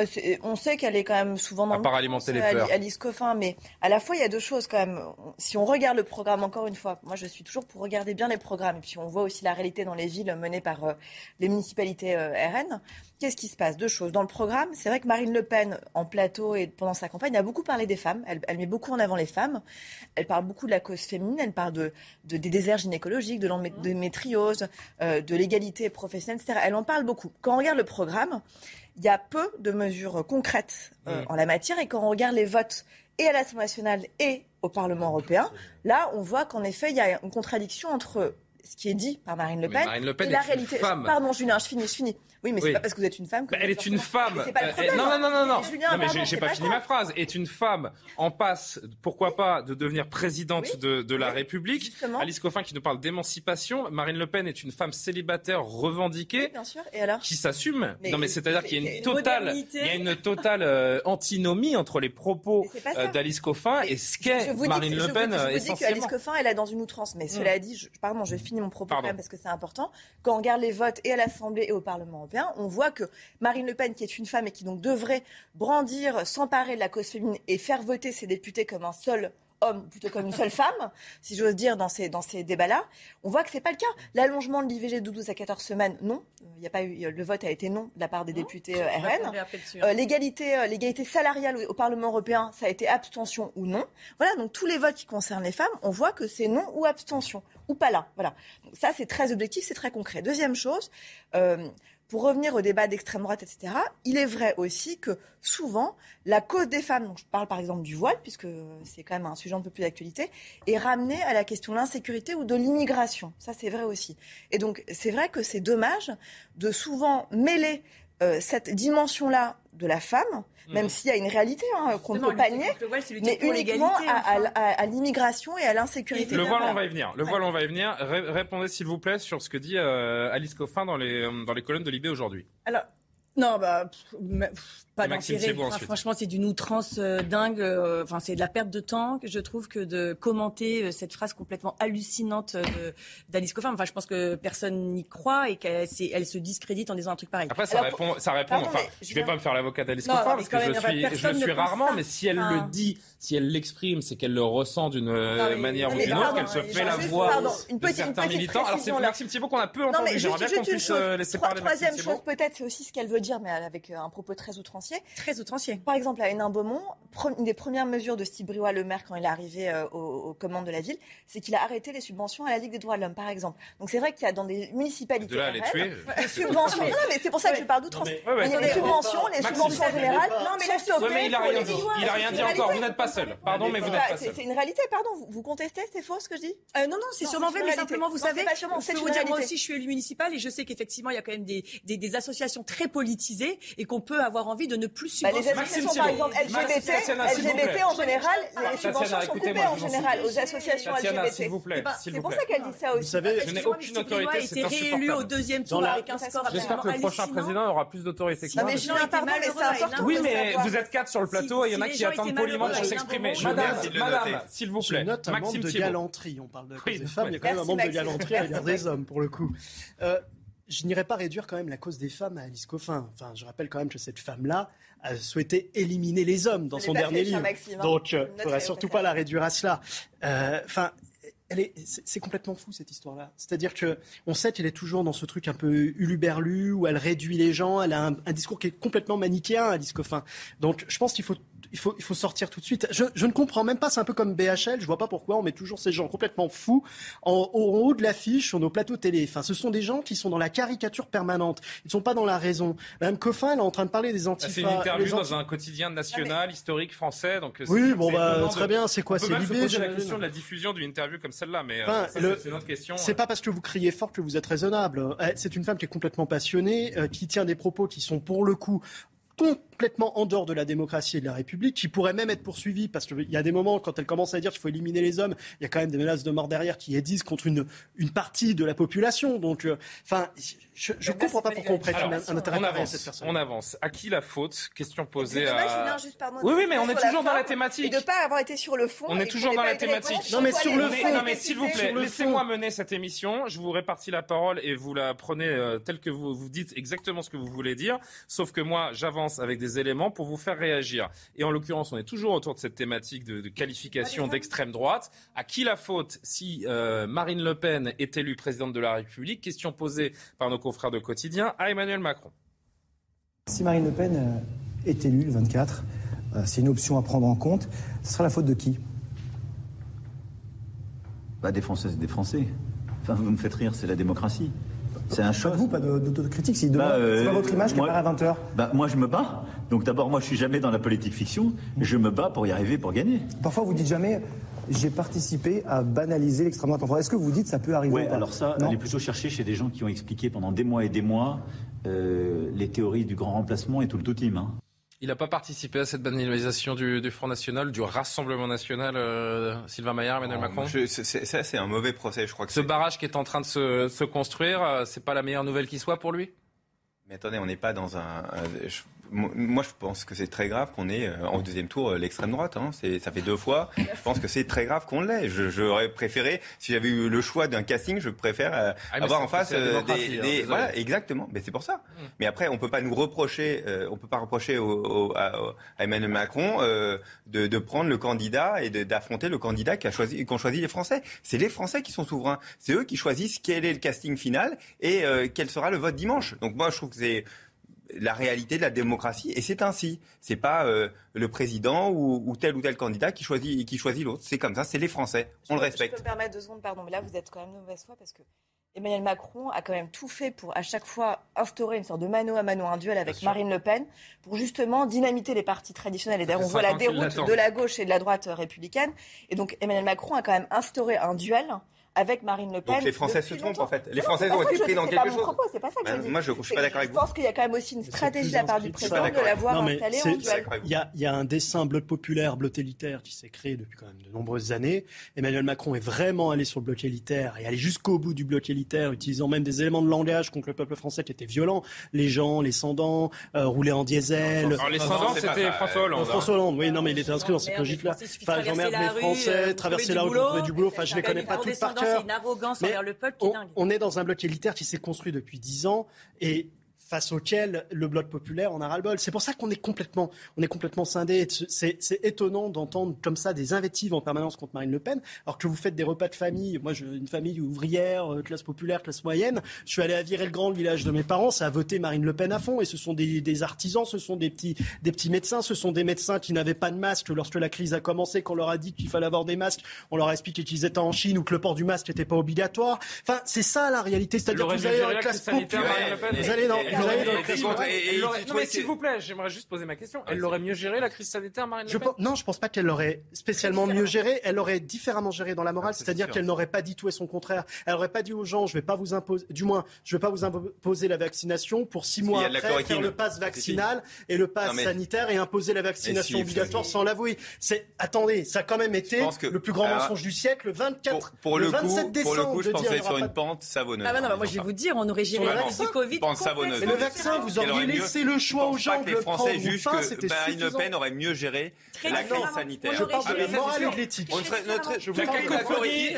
Bah, on sait qu'elle est quand même souvent dans à part alimenter les peurs. Alice Coffin, mais à la fois il y a deux choses quand même. Si on regarde le programme encore une fois, moi je suis toujours pour regarder bien les programmes, et puis on voit aussi la réalité dans les villes menées par euh, les municipalités euh, RN. Qu'est-ce qui se passe? Deux choses. Dans le programme, c'est vrai que Marine Le Pen, en plateau et pendant sa campagne, a beaucoup parlé des femmes. Elle, met beaucoup en avant les femmes. Elle parle beaucoup de la cause féminine. Elle parle de, des déserts gynécologiques, de l'endométriose, euh, de l'égalité professionnelle, etc. Elle en parle beaucoup. Quand on regarde le programme, il y a peu de mesures concrètes euh, en la matière. Et quand on regarde les votes et à l'Assemblée nationale et au Parlement européen, là, on voit qu'en effet, il y a une contradiction entre ce qui est dit par Marine Le Pen, et la réalité. Pardon, Julien, je finis, je finis. Oui, mais c'est pas parce que vous êtes une femme que. Bah, elle est une femme. Euh, non, non, non, non, non. non mais j'ai pas fini ma phrase. Est une femme en passe, pourquoi pas, de devenir présidente de, de la République. Alice Coffin qui nous parle d'émancipation. Marine Le Pen est une femme célibataire revendiquée. bien sûr. Et alors Qui s'assume. non, mais c'est-à-dire qu'il y a une totale, il y a une totale euh, antinomie entre les propos euh, d'Alice Coffin et ce qu'est Marine Le Pen. Je vous dis qu'Alice Coffin, elle est dans une outrance. Mais cela mm. dit, pardon, je finis mon propos quand même parce que c'est important. Quand on regarde les votes et à l'Assemblée et au Parlement européen on voit que Marine Le Pen, qui est une femme et qui donc devrait brandir, s'emparer de la cause féminine et faire voter ses députés comme un seul homme plutôt comme une seule *laughs* femme, si j'ose dire, dans ces, dans ces débats-là. On voit que ce n'est pas le cas. L'allongement de l'IVG de 12 à 14 semaines, non. Il y a pas eu, le vote a été non de la part des députés euh, RN. Euh, l'égalité, euh, l'égalité salariale au Parlement européen, ça a été abstention ou non. Voilà, donc tous les votes qui concernent les femmes, on voit que c'est non ou abstention, ou pas là. Voilà. ça, c'est très objectif, c'est très concret. Deuxième chose, pour revenir au débat d'extrême droite, etc., il est vrai aussi que souvent, la cause des femmes, donc je parle par exemple du voile, puisque c'est quand même un sujet un peu plus d'actualité, est ramenée à la question de l'insécurité ou de l'immigration. Ça, c'est vrai aussi. Et donc, c'est vrai que c'est dommage de souvent mêler euh, cette dimension-là de la femme même s'il y a une réalité hein, qu'on ne peut pas nier, mais uniquement à, l'immigration et à l'insécurité. Le voile, on va y venir. Le voile, on va y venir. Répondez, s'il vous plaît, sur ce que dit euh, Alice Coffin dans les, dans les colonnes de Libé aujourd'hui. Alors, non, bah, pas d'intérêt. franchement, c'est d'une outrance euh, dingue. Euh, enfin, c'est de la perte de temps. Je trouve que de commenter euh, cette phrase complètement hallucinante d'Alice Coffin. Enfin, je pense que personne n'y croit et qu'elle elle se discrédite en disant un truc pareil. Après, ça répond. Ça répond enfin, je ne vais pas me faire l'avocat d'Alice Coffin parce que je suis, je suis rarement. Mais si elle le dit, si elle l'exprime, c'est qu'elle le ressent d'une manière ou d'une autre, qu'elle se fait la voix de certains militants. Alors, c'est Maxime Thibault qu'on a peu entendu. J'aimerais bien qu'on puisse laisser parler Troisième chose, peut-être, c'est aussi ce qu'elle veut dire, mais avec un propos très outrancier Très outrancier. Par exemple, à Hénin-Beaumont, une des premières mesures de Steve Briouat, le maire, quand il est arrivé euh, aux, commandes de la ville, c'est qu'il a arrêté les subventions à la Ligue des droits de l'homme, par exemple. Donc c'est vrai qu'il y a dans des municipalités. De là les tuer. Des subventions. *laughs* non, mais c'est pour ça que je parle d'outrance. il y a des subventions, les subventions générales. Non, mais là, mais il n'a rien dit. Il a rien dit encore. Vous n'êtes pas seul. Pardon, mais vous n'êtes pas seul. C'est une réalité, pardon. Vous contestez, c'est faux ce que je dis? Euh, Non, non, c'est sûrement vrai, mais simplement, vous savez, moi aussi, je suis élu municipal et je sais qu'effectivement, il y a quand même des associations très et qu'on peut avoir envie de ne plus bah, les associations, par exemple, LGBT, LGBT en général, les subventions sont coupées en général aux associations LGBT. s'il vous plaît. C'est pour ça qu'elle dit ça aussi. Vous savez, je n'ai aucune autorité, c'est insupportable. réélu au deuxième tour avec un score J'espère que le prochain président aura plus d'autorité que moi. mais. Oui, mais vous êtes quatre sur le plateau et il y en a qui attendent poliment pour s'exprimer. Madame, s'il vous plaît. Maxime de galanterie. On parle de des femmes, il y a quand même un manque de galanterie à l'égard des hommes, pour le coup. Euh, je n'irais pas réduire quand même la cause des femmes à Alice Coffin. Enfin, je rappelle quand même que cette femme-là a souhaité éliminer les hommes dans son dernier livre. Hein. Donc, il ne faudrait surtout pas la réduire à cela. Euh, enfin, c'est complètement fou cette histoire-là. C'est-à-dire que on sait qu'elle est toujours dans ce truc un peu uluberlu où elle réduit les gens. Elle a un, un discours qui est complètement manichéen, Alice Coffin. Donc, je pense qu'il faut il faut, il faut sortir tout de suite. Je, je ne comprends même pas, c'est un peu comme BHL, je vois pas pourquoi on met toujours ces gens complètement fous en, haut de l'affiche sur nos plateaux télé. Enfin, ce sont des gens qui sont dans la caricature permanente. Ils ne sont pas dans la raison. Madame Coffin, elle est en train de parler des antifas. C'est une interview dans un quotidien national, historique français. Donc oui, bon, bah, très bien, c'est quoi C'est l'idée la question de la diffusion d'une interview comme celle-là, mais euh, c'est une autre question. C'est pas parce que vous criez fort que vous êtes raisonnable. Eh, c'est une femme qui est complètement passionnée, euh, qui tient des propos qui sont pour le coup complètement en dehors de la démocratie et de la République, qui pourrait même être poursuivie, parce qu'il y a des moments, quand elle commence à dire qu'il faut éliminer les hommes, il y a quand même des menaces de mort derrière qui disent contre une, une partie de la population. Donc, euh, enfin, je ne comprends pas pourquoi on prête un, intérêt on avance, à cette personne. On avance. À qui la faute? Question posée à... oui, oui, mais on est toujours dans la thématique. Et de ne pas avoir été sur le fond. On est toujours dans la thématique. Non, mais sur le fond. Non, mais s'il vous plaît, laissez-moi mener cette émission. Je vous répartis la parole et vous la prenez euh, telle que vous, vous dites exactement ce que vous voulez dire. Sauf que moi, j'avance avec des éléments pour vous faire réagir. Et en l'occurrence, on est toujours autour de cette thématique de, qualification d'extrême droite. À qui la faute si euh, Marine Le Pen est élue présidente de la République? Question posée par nos confrères de quotidien à Emmanuel Macron. Si Marine Le Pen euh, est élue le 24, euh, c'est une option à prendre en compte. Ce sera la faute de qui? Bah, Des Françaises et des Français. Enfin, vous me faites rire, c'est la démocratie. C'est un choc. Pas vous, pas d'autocritique. Si demain, bah, c'est pas votre image qui apparaît à 20h. Bah, moi, je me bats. Donc d'abord, moi, je suis jamais dans la politique fiction. Je me bats pour y arriver, pour gagner. Parfois, vous dites jamais. J'ai participé à banaliser l'extrême droite en France. Est-ce que vous dites ça peut arriver Oui, alors ça, on est plutôt chercher chez des gens qui ont expliqué pendant des mois et des mois euh, les théories du grand remplacement et tout le tout team. Hein. Il n'a pas participé à cette banalisation du, Front National, du Rassemblement National, euh, Sylvain Maillard, Emmanuel oh, Macron Ça, c'est un mauvais procès, je crois. Que Ce barrage qui est en train de se, se construire, euh, c'est pas la meilleure nouvelle qui soit pour lui? Mais attendez, on n'est pas dans un. Moi, je pense que c'est très grave qu'on ait euh, en deuxième tour euh, l'extrême droite. Hein. Ça fait deux fois. Je pense que c'est très grave qu'on l'ait. J'aurais préféré, si j'avais eu le choix d'un casting, je préfère euh, ah, avoir en face des. des hein, voilà, exactement. Mais c'est pour ça. Hmm. Mais après, on peut pas nous reprocher, on peut pas reprocher au, à, Emmanuel Macron de, de, prendre le candidat et d'affronter le candidat qui a choisi, qu'ont choisi les Français. C'est les Français qui sont souverains. C'est eux qui choisissent quel est le casting final et quel sera le vote dimanche. Donc moi, je trouve c'est la réalité de la démocratie et c'est ainsi. C'est pas euh, le président ou, tel ou tel candidat qui choisit qui choisit l'autre. C'est comme ça. C'est les Français. On le respecte. Je peux me permettre deux secondes, pardon, mais là vous êtes quand même de mauvaise foi parce que Emmanuel Macron a quand même tout fait pour à chaque fois instaurer une sorte de mano à mano, un duel avec Marine Le Pen, pour justement dynamiter les partis traditionnels. Et d'ailleurs, on voit la déroute de la gauche et de la droite républicaine. Et donc Emmanuel Macron a quand même instauré un duel avec Marine Le Pen. Donc les Français se trompent en fait. Les Français ont été pris dans quelque chose. C'est pas ça que je ben, Moi, je ne suis pas d'accord avec vous. Je pense qu'il y a quand même aussi une stratégie de la part du président de l'avoir installé en duel. Il y a un dessin bloc populaire, bloc élitaire qui s'est créé depuis quand même de nombreuses années. Emmanuel Macron est vraiment allé sur le bloc élitaire et allé jusqu'au bout du bloc élitaire, utilisant même des éléments de langage contre le peuple français qui étaient violents. Les gens, les Sandans, euh, rouler en diesel. Alors les Sandans, c'était François Hollande. Hein. François Hollande, oui, non, mais il était inscrit dans cette logique-là. Enfin, j'emmerde les Français, traverser la rue, trouver du boulot. Enfin, je les connais pas tous par cœur le peuple on, est dans un bloc élitaire qui s'est construit depuis dix ans et face auquel le bloc populaire en a ras-le-bol. C'est pour ça qu'on est complètement, on est complètement scindé. C'est étonnant d'entendre comme ça des invectives en permanence contre Marine Le Pen, alors que vous faites des repas de famille. Moi, j'ai une famille ouvrière, euh, classe populaire, classe moyenne. Je suis allé à Virer-le-Grand, le village de mes parents, ça a voté Marine Le Pen à fond. Et ce sont des, artisans, ce sont des petits, des petits médecins, ce sont des médecins qui n'avaient pas de masque lorsque la crise a commencé, qu'on leur a dit qu'il fallait avoir des masques. On leur a expliqué qu'ils étaient en Chine ou que le port du masque n'était pas obligatoire. Enfin, c'est ça la réalité. C'est-à-dire que vous allez dans la classe populaire, vous allez dans non, mais s'il vous plaît, j'aimerais juste poser ma question. Elle l'aurait mieux géré la crise sanitaire, Marine Le Pen Non, je pense pas qu'elle l'aurait spécialement mieux géré. Elle l'aurait différemment géré dans la morale, ah, c'est-à-dire qu'elle n'aurait pas dit tout et son contraire. Elle n'aurait pas dit aux gens, je vais pas vous imposer, du moins, je vais pas vous imposer la vaccination pour six mois après faire le pass vaccinal et le pass sanitaire et imposer la vaccination obligatoire sans l'avouer. C'est attendez, ça a quand même été le plus grand mensonge du siècle, le 24, pour, le, 27 décembre. Pour le coup, je pensais sur une pente savonneuse. Ah non, moi je vais vous dire, on aurait géré la crise du Covid. Mais le vaccin, vous auriez laissé le choix aux gens que les Français jugent que Marine Le Pen aurait mieux géré la crise sanitaire. Je parle de la morale et de l'éthique.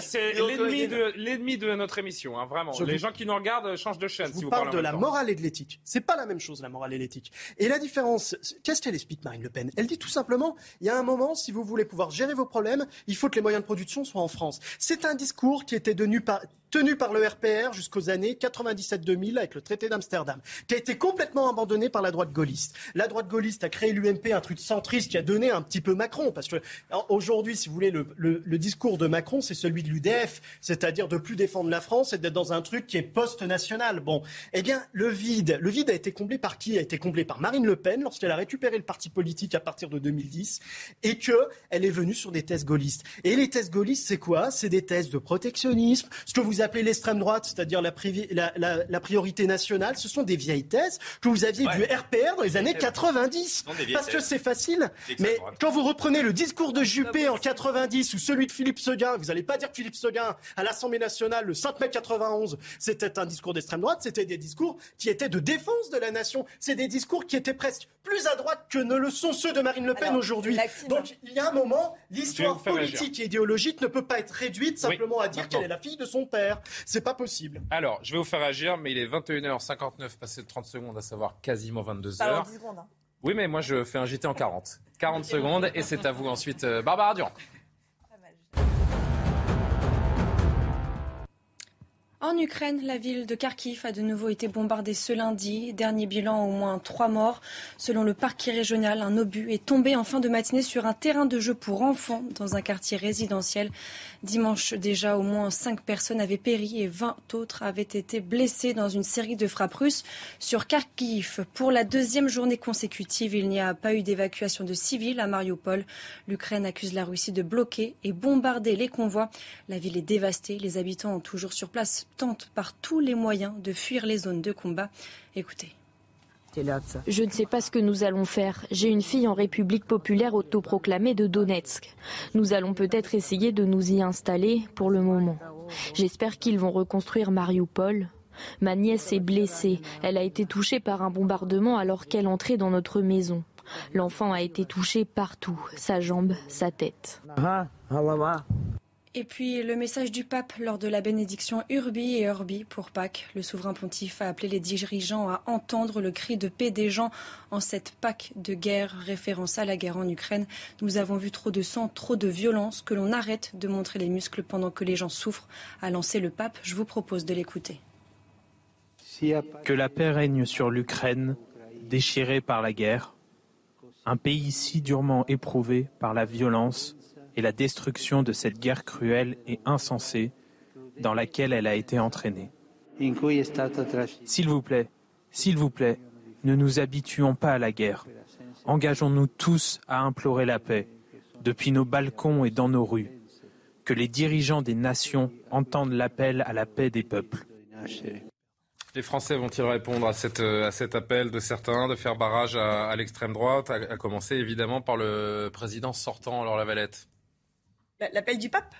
C'est l'ennemi de l'ennemi de notre émission, hein, vraiment. Les gens qui nous regardent changent de chaîne. Je vous parle de la morale et de l'éthique. C'est pas la même chose, la morale et l'éthique. Et la différence, qu'est-ce qu'elle explique, Marine Le Pen? Elle dit tout simplement, il y a un moment, si vous voulez pouvoir gérer vos problèmes, il faut que les moyens de production soient en France. C'est un discours qui était tenu par, tenu par le RPR jusqu'aux années 97-2000 avec le traité d'Amsterdam, qui a été complètement abandonné par la droite gaulliste. La droite gaulliste a créé l'UMP, un truc centriste qui a donné un petit peu Macron, parce que aujourd'hui, si vous voulez, le, discours de Macron, c'est celui de l'UDF, c'est-à-dire de plus défendre la France et d'être dans un truc qui est post-national. Bon, eh bien, le vide, le vide a été comblé par qui? A été comblé par Marine Le Pen lorsqu'elle a récupéré le parti politique à partir de 2010 et que elle est venue sur des thèses gaullistes. Et les thèses gaullistes, c'est quoi? C'est des thèses de protectionnisme, ce que vous appelez l'extrême droite, c'est-à-dire la, la, la, priorité nationale. Ce sont des vieilles thèses que vous aviez du RPR dans les années 90. Parce que c'est facile. Mais quand vous reprenez le discours de Juppé en 90 ou celui de Philippe Seguin, vous n'allez pas dire que Philippe Seguin à l'Assemblée nationale le 5 mai 91, c'était un discours d'extrême droite, c'était des discours qui étaient de défense de la nation. C'est des discours qui étaient presque plus à droite que ne le sont ceux de Marine Le Pen aujourd'hui. Donc il y a un moment, l'histoire politique et idéologique ne peut pas être réduite simplement à dire qu'elle est la fille de son père. C'est pas possible. Alors, je vais vous faire agir, mais il est 21h59, passé de 30 secondes, à savoir quasiment 22h. secondes. Hein. Oui, mais moi je fais un JT en 40. 40 secondes et c'est à vous ensuite, euh, Barbara Durand. En Ukraine, la ville de Kharkiv a de nouveau été bombardée ce lundi. Dernier bilan, au moins trois morts. Selon le parquet régional, un obus est tombé en fin de matinée sur un terrain de jeu pour enfants dans un quartier résidentiel. Dimanche déjà, au moins cinq personnes avaient péri et 20 autres avaient été blessées dans une série de frappes russes sur Kharkiv. Pour la deuxième journée consécutive, il n'y a pas eu d'évacuation de civils à Mariupol. L'Ukraine accuse la Russie de bloquer et bombarder les convois. La ville est dévastée. Les habitants ont toujours sur place tente par tous les moyens de fuir les zones de combat. Écoutez. Je ne sais pas ce que nous allons faire. J'ai une fille en République populaire autoproclamée de Donetsk. Nous allons peut-être essayer de nous y installer pour le moment. J'espère qu'ils vont reconstruire Mariupol. Ma nièce est blessée. Elle a été touchée par un bombardement alors qu'elle entrait dans notre maison. L'enfant a été touché partout, sa jambe, sa tête. Et puis le message du pape lors de la bénédiction Urbi et Orbi pour Pâques. Le souverain pontife a appelé les dirigeants à entendre le cri de paix des gens en cette Pâques de guerre, référence à la guerre en Ukraine. Nous avons vu trop de sang, trop de violence, que l'on arrête de montrer les muscles pendant que les gens souffrent, a lancé le pape. Je vous propose de l'écouter. Que la paix règne sur l'Ukraine, déchirée par la guerre, un pays si durement éprouvé par la violence et la destruction de cette guerre cruelle et insensée dans laquelle elle a été entraînée. S'il vous plaît, s'il vous plaît, ne nous habituons pas à la guerre. Engageons-nous tous à implorer la paix, depuis nos balcons et dans nos rues. Que les dirigeants des nations entendent l'appel à la paix des peuples. Les Français vont-ils répondre à, cet appel de certains de faire barrage à, l'extrême droite, à, commencer évidemment par le président sortant, Laure Lavalette L'appel du pape?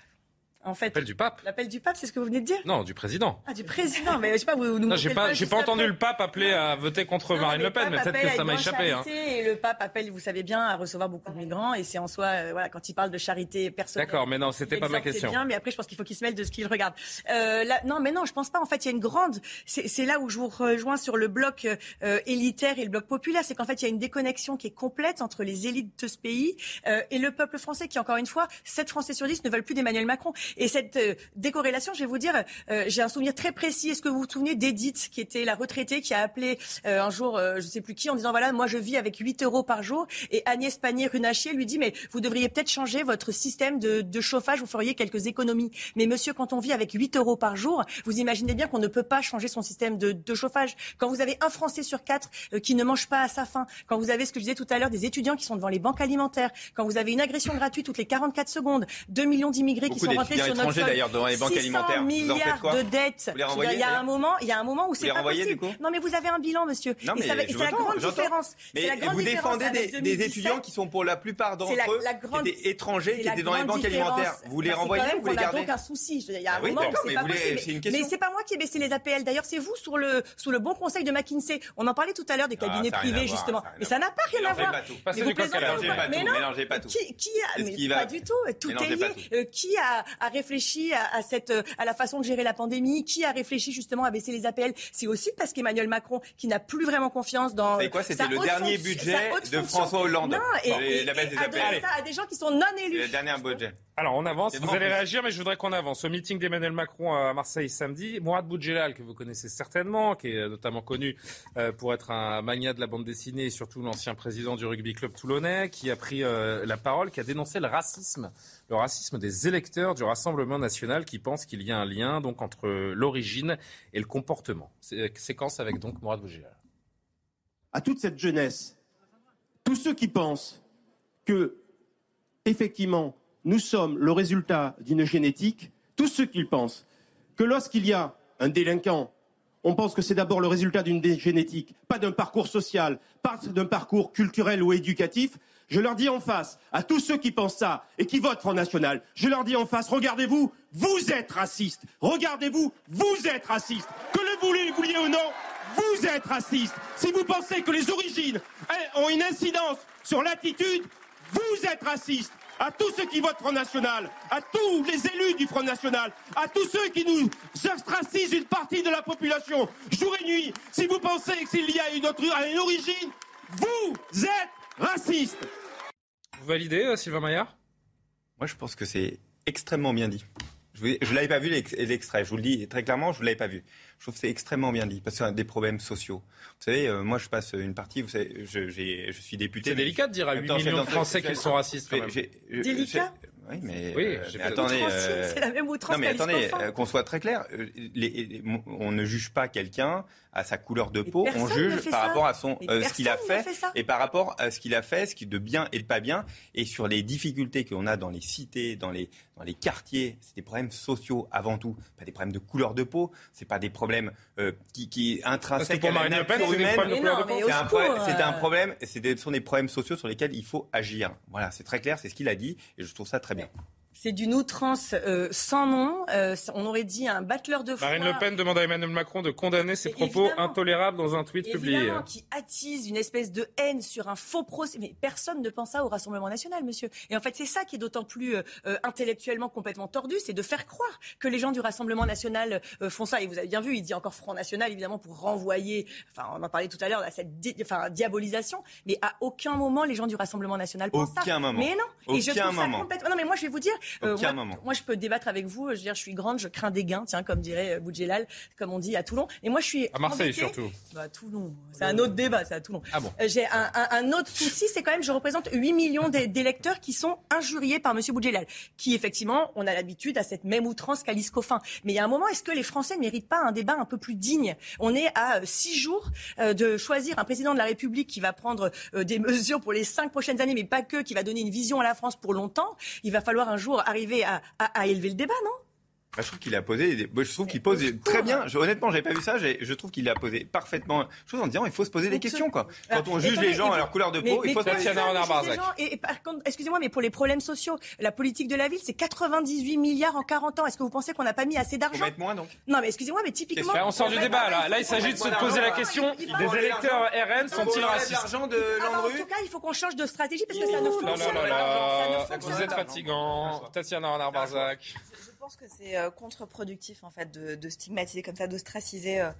En fait. L'appel du pape L'appel du pape, c'est ce que vous venez de dire Non, du président. Ah, du président, mais je sais pas, vous nous. j'ai pas, j'ai pas entendu le pape appeler à voter contre Marine Le Pen, mais peut-être que ça m'a échappé. Hein. Et le pape appelle, vous savez bien, à recevoir beaucoup de migrants, et c'est en soi, euh, voilà, quand il parle de charité personnelle. D'accord, mais non, c'était pas ma question. bien, mais après, je pense qu'il faut qu'il se mêle de ce qu'il regarde. Euh, non, mais non, je pense pas. En fait, il y a une grande. C'est là où je vous rejoins sur le bloc euh, élitaire et le bloc populaire, c'est qu'en fait, il y a une déconnexion qui est complète entre les élites de ce pays euh, et le peuple français, qui encore une fois, 7 Français sur 10 ne veulent plus d'Emmanuel Macron. Et cette décorrélation, je vais vous dire, euh, j'ai un souvenir très précis. Est-ce que vous vous souvenez d'Edith, qui était la retraitée, qui a appelé euh, un jour, euh, je ne sais plus qui, en disant voilà, moi je vis avec 8 euros par jour. Et Agnès Pannier-Runacher lui dit mais vous devriez peut-être changer votre système de, de, chauffage, vous feriez quelques économies. Mais monsieur, quand on vit avec 8 euros par jour, vous imaginez bien qu'on ne peut pas changer son système de, de chauffage. Quand vous avez un Français sur quatre qui ne mange pas à sa faim, quand vous avez ce que je disais tout à l'heure, des étudiants qui sont devant les banques alimentaires, quand vous avez une agression gratuite toutes les 44 secondes, 2 millions d'immigrés qui sont rentrés sur notre sol, les banques alimentaires. milliards de dettes. il y a un moment, il y a un moment où c'est pas possible. Non, mais vous avez un bilan, monsieur. Non, mais c'est la grande différence. Mais vous défendez des étudiants qui sont pour la plupart d'entre eux des étrangers qui étaient dans les banques alimentaires. Vous les renvoyez ou vous les gardez On aucun souci. Il y a un moment où c'est pas possible. Mais c'est pas moi qui ai baissé les APL. D'ailleurs, c'est vous sous le bon conseil de McKinsey. On en parlait tout à l'heure des cabinets privés justement. Mais ça n'a pas rien à voir. Mais vous plaisantez pas tout. Qui a pas du tout. Tout est lié. Qui a réfléchi à cette à la façon de gérer la pandémie, qui a réfléchi justement à baisser les APL. C'est aussi parce qu'Emmanuel Macron, qui n'a plus vraiment confiance dans. C'est quoi C'était le dernier budget de François Hollande. Non, et, la baisse des APL. Ça à des gens qui sont non élus. Le dernier budget. Alors on avance, vous allez réagir, mais je voudrais qu'on avance. Au meeting d'Emmanuel Macron à Marseille samedi, Mourad Boudjelal, que vous connaissez certainement, qui est notamment connu euh, pour être un magnat de la bande dessinée et surtout l'ancien président du rugby club toulonnais, qui a pris euh, la parole, qui a dénoncé le racisme, le racisme des électeurs du National, qui pensent qu'il y a un lien donc entre l'origine et le comportement. Séquence avec donc Mourad. À toute cette jeunesse, tous ceux qui pensent que effectivement nous sommes le résultat d'une génétique, tous ceux qui pensent que lorsqu'il y a un délinquant, on pense que c'est d'abord le résultat d'une génétique, pas d'un parcours social, pas d'un parcours culturel ou éducatif. Je leur dis en face, à tous ceux qui pensent ça et qui votent Front National, je leur dis en face, regardez-vous, vous êtes racistes. Regardez-vous, vous êtes racistes. Que le vouliez, vouliez ou non, vous êtes racistes. Si vous pensez que les origines ont une incidence sur l'attitude, vous êtes racistes à tous ceux qui votent Front National, à tous les élus du Front National, à tous ceux qui nous ostracisent une partie de la population, jour et nuit, si vous pensez qu'il y a une, autre, une origine, Vous êtes raciste. Vous validez, euh, Sylvain Maillard? Moi, je pense que c'est extrêmement bien dit. Je ne l'avais pas vu l'extrait, je vous le dis très clairement, je ne l'avais pas vu. Je trouve que c'est extrêmement bien dit, parce que c'est des problèmes sociaux. Vous savez, euh, moi je passe une partie, vous savez, je, je suis député. C'est délicat de dire à 8 millions de Français qu'ils sont racistes. Quand même. Délicat? oui, mais, oui, euh, mais attendez, euh, c'est la même outrance non, mais attendez, euh, qu'on soit très clair, les, on ne juge pas quelqu'un à sa couleur de peau, on juge par rapport à son ce qu'il a fait, et par rapport à ce qu'il a fait, ce qui est de bien et de pas bien, et sur les difficultés qu'on a dans les cités, dans les dans les quartiers, c'est des problèmes sociaux avant tout, pas des problèmes de couleur de peau, c'est pas des problèmes qui, qui intrinsèques à la nature humaine. C'est un problème, c'est ce sont des problèmes sociaux sur lesquels il faut agir. Voilà, c'est très clair, c'est ce qu'il a dit, et je trouve ça très bien. C'est d'une outrance euh, sans nom. Euh, on aurait dit un battleur de foie. Marine Le Pen demande à Emmanuel Macron de condamner ces propos intolérables dans un tweet publié. Qui attise une espèce de haine sur un faux procès. Mais personne ne pense ça au Rassemblement national, monsieur. Et en fait, c'est ça qui est d'autant plus euh, intellectuellement complètement tordu, c'est de faire croire que les gens du Rassemblement national font ça. Et vous avez bien vu, il dit encore Front National, évidemment, pour renvoyer, enfin, on en parlait tout à l'heure, cette enfin, diabolisation. Mais à aucun moment, les gens du Rassemblement national pensent aucun ça. Moment. Mais non. Aucun Et je trouve moment. ça complètement... Non, mais moi, je vais vous dire, euh, moi, moi, je peux débattre avec vous. Je veux dire, je suis grande, je crains des gains, tiens, comme dirait euh, Boudjelal, comme on dit à Toulon. Et moi, je suis à Marseille surtout. Bah, Toulon, c'est un autre débat, c'est à Toulon. Ah bon. Euh, J'ai un, un, un, autre souci, c'est quand même, je représente 8 millions d'électeurs qui sont injuriés par Monsieur Boudjelal, qui effectivement, on a l'habitude à cette même outrance qu'Alice Coffin. Mais il y a un moment, est-ce que les Français ne méritent pas un débat un peu plus digne? On est à six jours de choisir un président de la République qui va prendre des *laughs* mesures pour les cinq prochaines années, mais pas que, qui va donner une vision à la France pour longtemps. Il va falloir un jour arriver à, élever le débat, non? Bah, je trouve qu'il a posé, des... je trouve qu'il pose très bien. Je, honnêtement, j'avais pas vu ça. Je trouve qu'il a posé parfaitement chose en disant il faut se poser des questions quoi. Quand on juge les gens à leur couleur de peau, il faut se poser des questions. Et par contre, excusez-moi, mais pour les problèmes sociaux, la politique de la ville, c'est 98 milliards en 40 ans. Est-ce que vous pensez qu'on n'a pas mis assez d'argent Mettre moins donc. Non, mais excusez-moi, mais typiquement. on sort du débat là. Là, il s'agit de se poser la question des électeurs RN sont-ils racistes En tout cas, il faut qu'on change de stratégie parce que ça ne fonctionne pas. Vous êtes fatigant, Tatiana Renard-Barzac je pense que c'est contre-productif en fait de, de, stigmatiser comme ça, d'ostraciser euh,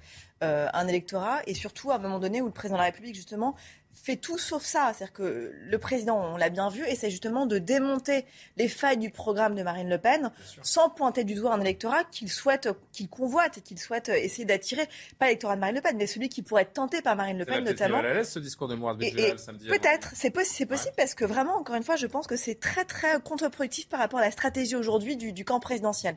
euh, un électorat. Et surtout à un moment donné où le président de la République justement fait tout sauf ça. C'est-à-dire que le président, on l'a bien vu, essaie justement de démonter les failles du programme de Marine Le Pen sans pointer du doigt un électorat qu'il souhaite, qu'il convoite et qu'il souhaite essayer d'attirer, pas l'électorat de Marine Le Pen, mais celui qui pourrait être tenté par Marine Le Pen notamment. à l'aise ce discours de Mourad samedi. Peut-être, c'est possible, possible parce que vraiment, encore une fois, je pense que c'est très très contre-productif par rapport à la stratégie aujourd'hui du, du camp présidentiel.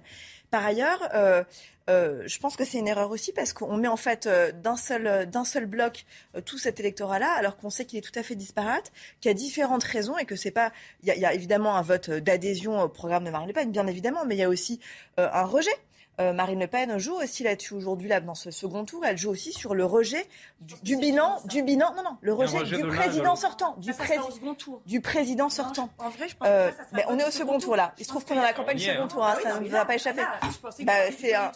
Par ailleurs, euh, euh, je pense que c'est une erreur aussi parce qu'on met en fait euh, d'un seul, d'un seul bloc tout cet électorat-là, alors qu'on sait qu'il est tout à fait disparate, qu'il y a différentes raisons et que c'est pas. Il y, y a évidemment un vote d'adhésion au programme de Marine Le Pen, bien évidemment, mais il y a aussi un rejet. Euh, Marine Le Pen joue aussi là-dessus aujourd'hui, là, dans ce second tour. Elle joue aussi sur le rejet du, du bilan, du bilan, non, non, le rejet, rejet du président sortant, du, pré du président sortant. en vrai, je pense euh, que ça, mais on est au second tour là. Il se trouve qu'on est dans la campagne du second tour, hein, ça ne vous a pas échappé. Bah, c'est un...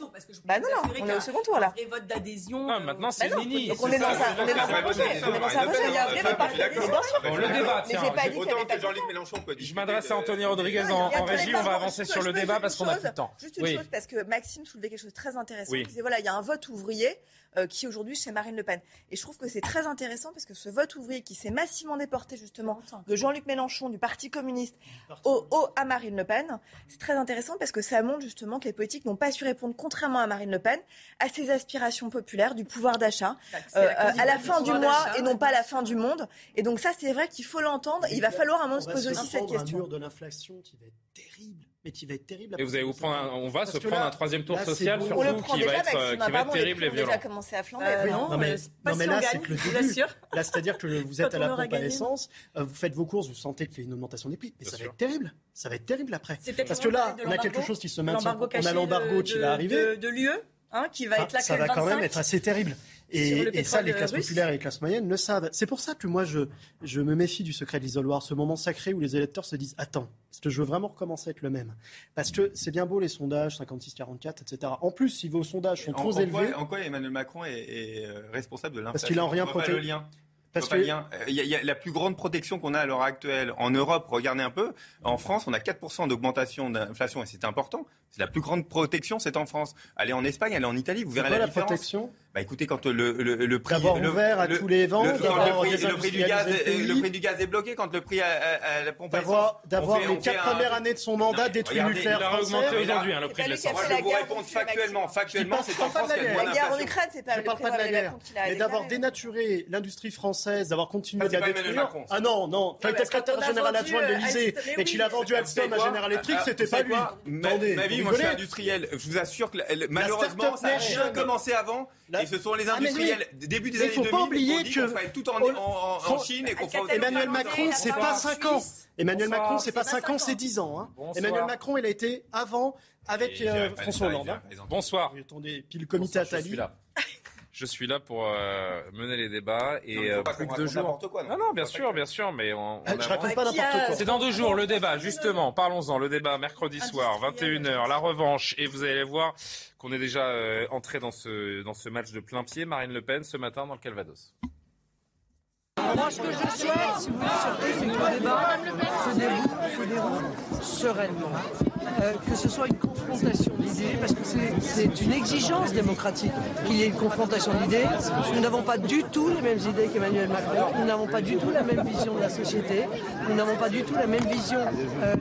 bah non, non, on est au second tour là. Et vote d'adhésion. Ah, maintenant c'est Nini. Donc on est dans un, on est dans un rejet. On est dans un rejet. Il y a un vrai vote par Le débat, Mais j'ai pas dit qu'il y avait pas Jean-Luc Mélenchon peut Je m'adresse à Anthony Rodriguez en régie. On va avancer sur le débat parce qu'on a plus de temps. Juste une chose, parce que Maxime soulevait quelque chose de très intéressant. Il disait voilà, il y a un vote ouvrier euh, qui aujourd'hui chez Marine Le Pen. Et je trouve que c'est très intéressant parce que ce vote ouvrier qui s'est massivement déporté justement de Jean-Luc Mélenchon, du Parti communiste, au, au, à Marine Le Pen, c'est très intéressant parce que ça montre justement que les politiques n'ont pas su répondre, contrairement à Marine Le Pen, à ses aspirations populaires du pouvoir d'achat euh, à la fin du mois et non pas à la fin du monde. Et donc ça, c'est vrai qu'il faut l'entendre. Il va falloir un moment se poser aussi cette question. Un mur de l'inflation qui va être terrible mais qui va être terrible. Et vous allez vous prendre un, on va se prendre un troisième tour social sur vous qui va être, qui va être terrible et violent. déjà commencé à flamber. Euh, non, non, mais, non, mais là, c'est que le début. Là, c'est-à-dire que vous êtes à la pompe à l'essence, euh, vous faites vos courses, vous sentez qu'il y a une augmentation des prix. Mais ça va être terrible. Ça va être terrible après. Parce que là, on a quelque chose qui se maintient. On a l'embargo qui va arriver. De l'UE Hein, qui va être là Ça va quand même être assez terrible. Et, ça, les classes populaires et les classes moyennes le savent. C'est pour ça que moi, je, je me méfie du secret de l'isoloir, ce moment sacré où les électeurs se disent Attends, est-ce que je veux vraiment recommencer à être le même? Parce que c'est bien beau les sondages, 56-44, etc. En plus, si vos sondages sont trop élevés. en quoi Emmanuel Macron est, responsable de l'inflation? Parce qu'il a rien protégé. Parce que... Il y, a, la plus grande protection qu'on a à l'heure actuelle en Europe. Regardez un peu. En France, on a 4% d'augmentation d'inflation et c'est important. C'est la plus grande protection, c'est en France. Allez en Espagne, allez en Italie, vous verrez la, la différence. protection? Bah écoutez, quand le, le, le prix d'avoir ouvert à tous les vents, le, le, prix, du gaz, le prix du gaz est bloqué, quand le prix à, à, la pompe d'avoir d'avoir les quatre premières années de son mandat détruit le nucléaire Il a augmenté aujourd'hui hein, le prix de l'essence. Moi, je vous réponds factuellement, factuellement, c'est en France qu'il y a moins d'inflation. La guerre en Ukraine, c'est pas Je parle pas de la guerre, mais d'avoir dénaturé l'industrie française, d'avoir continué à la détruire. Ah non, non, quand il était secrétaire général adjoint de l'Élysée et qu'il a vendu Alstom à General Electric, c'était pas lui. Ma vie, moi je suis industriel. Je vous assure que malheureusement, ça a bien commencé avant. Et ce sont les industriels début des années 2000, faut pas oublier que tout en, Chine et qu'on Emmanuel Macron, c'est pas 5 ans. Emmanuel Macron, c'est pas 5 ans, c'est 10 ans. Hein. Emmanuel Macron, il a été avant avec euh, François Hollande. Hein. Bonsoir. Attendez, puis le comité Attali. Je suis là pour euh, mener les débats et euh, plus que deux jours. Quoi, non, non, bien sûr, bien sûr, mais on, on je raconte pas n'importe quoi. C'est dans deux jours le débat, justement. Parlons-en. Le débat mercredi soir, 21h, la revanche, et vous allez voir qu'on est déjà euh, entré dans ce dans ce match de plein pied. Marine Le Pen ce matin dans le Calvados. Moi, ce que je souhaite, si vous voulez, surtout, c'est que le débat se déroule, sereinement. Euh, que ce soit une confrontation d'idées, parce que c'est une exigence démocratique qu'il y ait une confrontation d'idées. Nous n'avons pas du tout les mêmes idées qu'Emmanuel Macron, nous n'avons pas du tout la même vision de la société, nous n'avons pas du tout la même vision euh,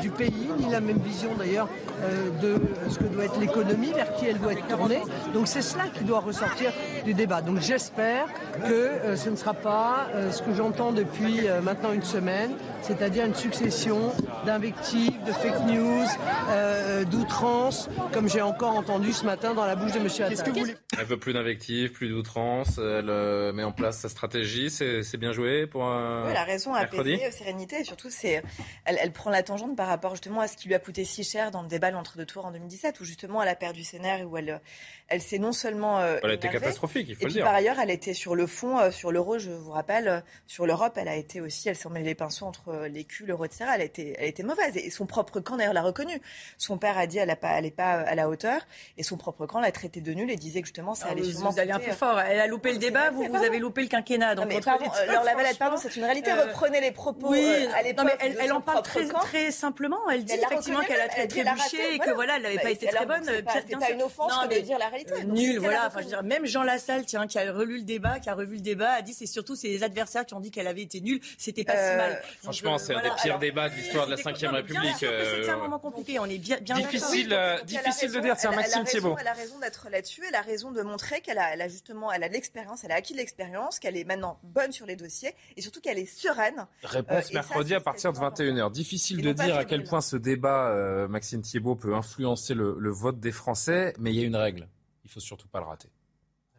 du pays, ni la même vision d'ailleurs euh, de ce que doit être l'économie, vers qui elle doit être tournée. Donc c'est cela qui doit ressortir du débat. Donc j'espère que ce ne sera pas ce que j'entends depuis euh, maintenant une semaine, c'est-à-dire une succession d'invectives, de fake news, euh, d'outrances, comme j'ai encore entendu ce matin dans la bouche de M. Attal. Elle veut plus d'invectives, plus d'outrances, elle met en place sa stratégie, c'est bien joué pour un oui, elle a raison à apaiser, sérénité, et surtout c'est, elle, prend la tangente par rapport justement à ce qui lui a coûté si cher dans le débat l'entre-deux tours en 2017, où justement elle a perdu ses nerfs, où elle, elle s'est non seulement... elle a été catastrophique, il faut le dire. Par ailleurs, elle était sur le fond, sur l'euro, je vous rappelle, sur l'Europe, elle a été aussi, elle s'est emmêlée les pinceaux entre l'écu, l'euro, etc. Elle été, elle était mauvaise. Et son propre camp, d'ailleurs, l'a reconnu. Son père a dit, elle n'est pas, pas à la hauteur. Et son propre camp l'a traité de nul et disait que justement, ça ah, allait sûrement. Vous allez un peu fort. Elle a loupé le débat, vous, vous avez loupé le quinquennat. Donc, mais pardon, la Lavalette, pardon, c'est une réalité. Euh, Reprenez les propos. Oui, euh, elle, en parle très, très simplement. Elle dit effectivement qu'elle a très trébuché et que voilà, elle n'avait pas été très bonne. C'est pas une offense de dire la réalité. Euh, nul, voilà. Enfin, je veux dire, même Jean Lassalle, tiens, qui a relu le débat, qui a revu le débat, a dit c'est surtout ses adversaires qui ont dit qu'elle avait été nulle. C'était pas si mal. Franchement, c'est un des pires débats de l'histoire de la Ve République. C'est un moment compliqué. On est bien, bien difficile, difficile de dire. Tiens, Maxime Thiebaud. Elle a raison d'être là-dessus. Elle a raison de montrer qu'elle a, justement, elle a de l'expérience, elle a acquis de l'expérience, qu'elle est maintenant bonne sur les dossiers et surtout qu'elle est sereine. Réponse mercredi à partir de 21h. Difficile de dire à quel point ce débat, Maxime Thiebaud, peut influencer le vote des Français, mais il y a une règle. Il faut surtout pas le rater.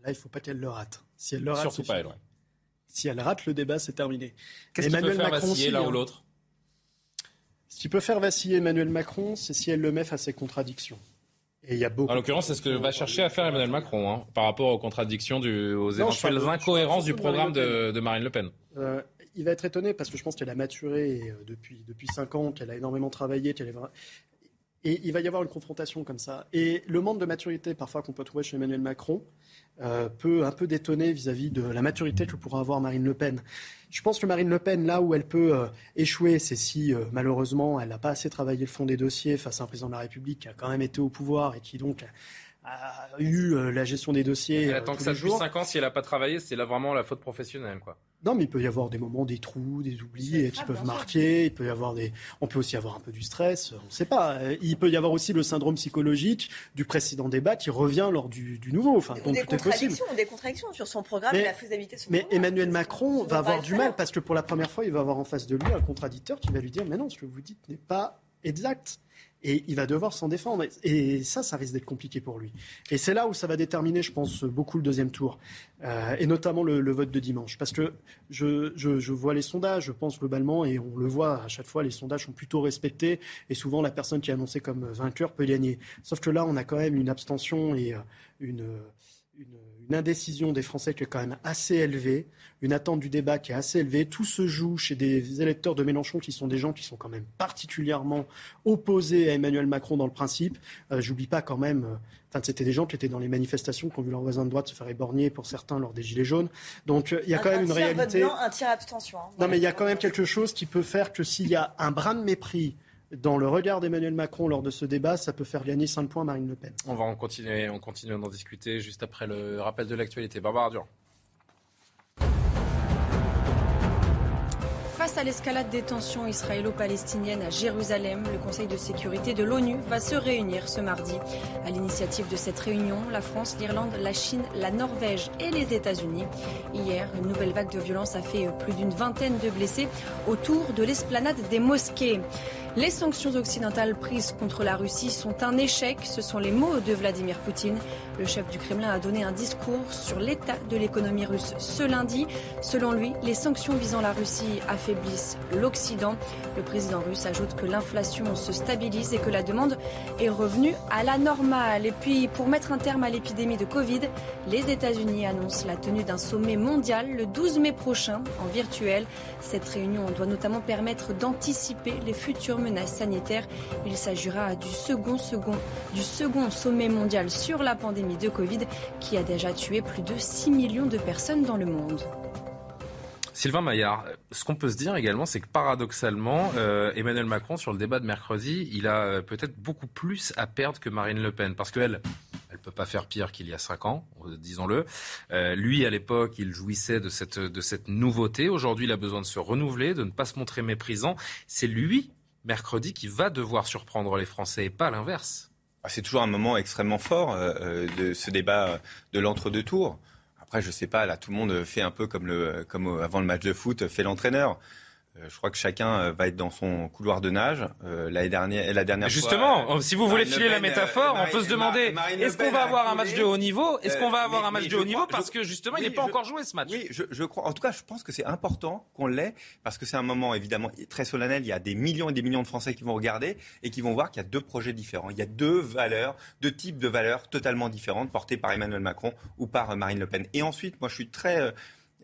Là, il ne faut pas qu'elle le rate. Si elle le rate, surtout pas elle. Si elle rate le débat, c'est terminé. Qu'est-ce qui peut faire vaciller l'un ou l'autre? Ce qui peut faire vaciller Emmanuel Macron, c'est si elle le met face à ses contradictions. Et il y a beaucoup. En l'occurrence, c'est ce que va chercher à faire Emmanuel Macron hein, par rapport aux contradictions, du, aux éventuelles incohérences du programme de, Marine Le Pen. Euh, il va être étonné parce que je pense qu'elle a maturé euh, depuis depuis cinq ans, qu'elle a énormément travaillé, qu'elle est et il va y avoir une confrontation comme ça. Et le manque de maturité parfois qu'on peut trouver chez Emmanuel Macron, euh, peut un peu détonner vis-à-vis de la maturité que pourra avoir Marine Le Pen. Je pense que Marine Le Pen, là où elle peut euh, échouer, c'est si euh, malheureusement elle n'a pas assez travaillé le fond des dossiers face à un président de la République qui a quand même été au pouvoir et qui donc a eu la gestion des dossiers. Elle attend que ça depuis 5 ans, si elle n'a pas travaillé, c'est là vraiment la faute professionnelle. quoi. Non, mais il peut y avoir des moments, des trous, des oublis qui peuvent marquer. Il peut y avoir des, on peut aussi avoir un peu du stress. On ne sait pas. Il peut y avoir aussi le syndrome psychologique du précédent débat qui revient lors du, nouveau. Enfin, donc des tout est possible. Des contradictions sur son programme et la faisabilité. De son mais Emmanuel Macron va avoir du mal parce que pour la première fois, il va avoir en face de lui un contradicteur qui va lui dire, mais non, ce que vous dites n'est pas exact. Et il va devoir s'en défendre. Et ça, ça risque d'être compliqué pour lui. Et c'est là où ça va déterminer, je pense, beaucoup le deuxième tour. Euh, et notamment le, vote de dimanche. Parce que je, je, vois les sondages, je pense globalement, et on le voit à chaque fois, les sondages sont plutôt respectés. Et souvent, la personne qui est annoncée comme vainqueur peut gagner. Sauf que là, on a quand même une abstention et euh, une, une une indécision des Français qui est quand même assez élevée, une attente du débat qui est assez élevée. Tout se joue chez des électeurs de Mélenchon qui sont des gens qui sont quand même particulièrement opposés à Emmanuel Macron dans le principe. Euh, j'oublie pas quand même, euh, enfin, c'était des gens qui étaient dans les manifestations, qui ont vu leurs voisins de droite se faire éborgner pour certains lors des Gilets jaunes. Donc euh, il y a quand même une réalité. un tir abstention. Hein. Non, mais il y a quand même quelque chose qui peut faire que s'il y a un brin de mépris dans le regard d'Emmanuel Macron lors de ce débat, ça peut faire gagner 5 points Marine Le Pen. On va en continuer, on continue d'en discuter juste après le rappel de l'actualité. Barbara Durand. Face à l'escalade des tensions israélo-palestiniennes à Jérusalem, le Conseil de sécurité de l'ONU va se réunir ce mardi. À l'initiative de cette réunion, la France, l'Irlande, la Chine, la Norvège et les États-Unis. Hier, une nouvelle vague de violence a fait plus d'une vingtaine de blessés autour de l'esplanade des mosquées. Les sanctions occidentales prises contre la Russie sont un échec, ce sont les mots de Vladimir Poutine. Le chef du Kremlin a donné un discours sur l'état de l'économie russe ce lundi. Selon lui, les sanctions visant la Russie affaiblissent l'Occident. Le président russe ajoute que l'inflation se stabilise et que la demande est revenue à la normale. Et puis, pour mettre un terme à l'épidémie de Covid, les États-Unis annoncent la tenue d'un sommet mondial le 12 mai prochain en virtuel. Cette réunion doit notamment permettre d'anticiper les futures menaces sanitaires. Il s'agira du second, sommet mondial sur la pandémie de Covid qui a déjà tué plus de 6 millions de personnes dans le monde. Sylvain Maillard, ce qu'on peut se dire également, c'est que paradoxalement, euh, Emmanuel Macron, sur le débat de mercredi, il a euh, peut-être beaucoup plus à perdre que Marine Le Pen. Parce qu'elle, elle peut pas faire pire qu'il y a cinq ans, euh, disons-le. lui, à l'époque, il jouissait de cette nouveauté. Aujourd'hui, il a besoin de se renouveler, de ne pas se montrer méprisant. C'est lui mercredi qui va devoir surprendre les Français et pas l'inverse. Ah, c'est toujours un moment extrêmement fort euh, euh, de ce débat de l'entre-deux tours. Après, je sais pas, là, tout le monde fait un peu comme avant le match de foot, fait l'entraîneur. Euh, je crois que chacun euh, va être dans son couloir de nage. Euh, l'année dernière, la dernière Justement, fois, si vous voulez filer la métaphore, on peut se demander est-ce qu'on va avoir un match de haut niveau? Est-ce qu'on va avoir un match de haut niveau? Parce que justement, il n'est pas encore joué ce match. Oui, je, je, crois. En tout cas, je pense que c'est important qu'on l'ait parce que c'est un moment évidemment très solennel. Il y a des millions et des millions de Français qui vont regarder et qui vont voir qu'il y a deux projets différents. Il y a deux valeurs, deux types de valeurs totalement différentes portées par Emmanuel Macron ou par Marine Le Pen. Et ensuite, moi, je suis très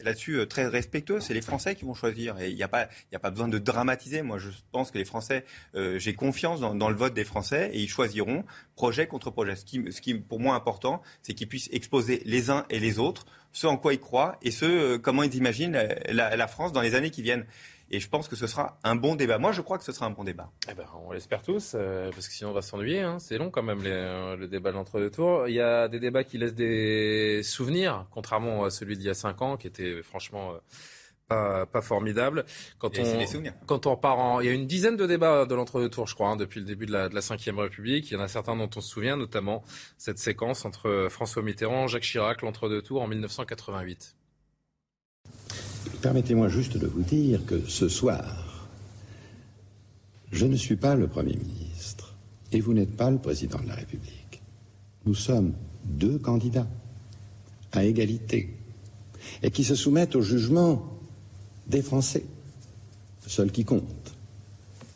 là-dessus euh, très respectueux. C'est les Français qui vont choisir. Et il n'y a, pas, a pas besoin de dramatiser. Moi, je pense que les Français, euh, j'ai confiance dans, le vote des Français et ils choisiront projet contre projet. Ce qui, ce qui pour moi, important, c'est qu'ils puissent exposer les uns et les autres ce en quoi ils croient et ce, euh, comment ils imaginent la, la France dans les années qui viennent. Et je pense que ce sera un bon débat. Moi, je crois que ce sera un bon débat. Eh ben, on l'espère tous, euh, parce que sinon on va s'ennuyer. Hein. C'est long quand même les, euh, le débat de l'entre-deux tours. Il y a des débats qui laissent des souvenirs, contrairement à celui d'il y a cinq ans, qui était franchement euh, pas, pas, formidable. Quand on, quand on part en, il y a une dizaine de débats de l'entre-deux tours, je crois, hein, depuis le début de la, de la Ve République. Il y en a certains dont on se souvient, notamment cette séquence entre François Mitterrand, Jacques Chirac, l'entre-deux tours en 1988. Permettez-moi juste de vous dire que ce soir, je ne suis pas le Premier ministre et vous n'êtes pas le Président de la République. Nous sommes deux candidats à égalité et qui se soumettent au jugement des Français, seul qui compte.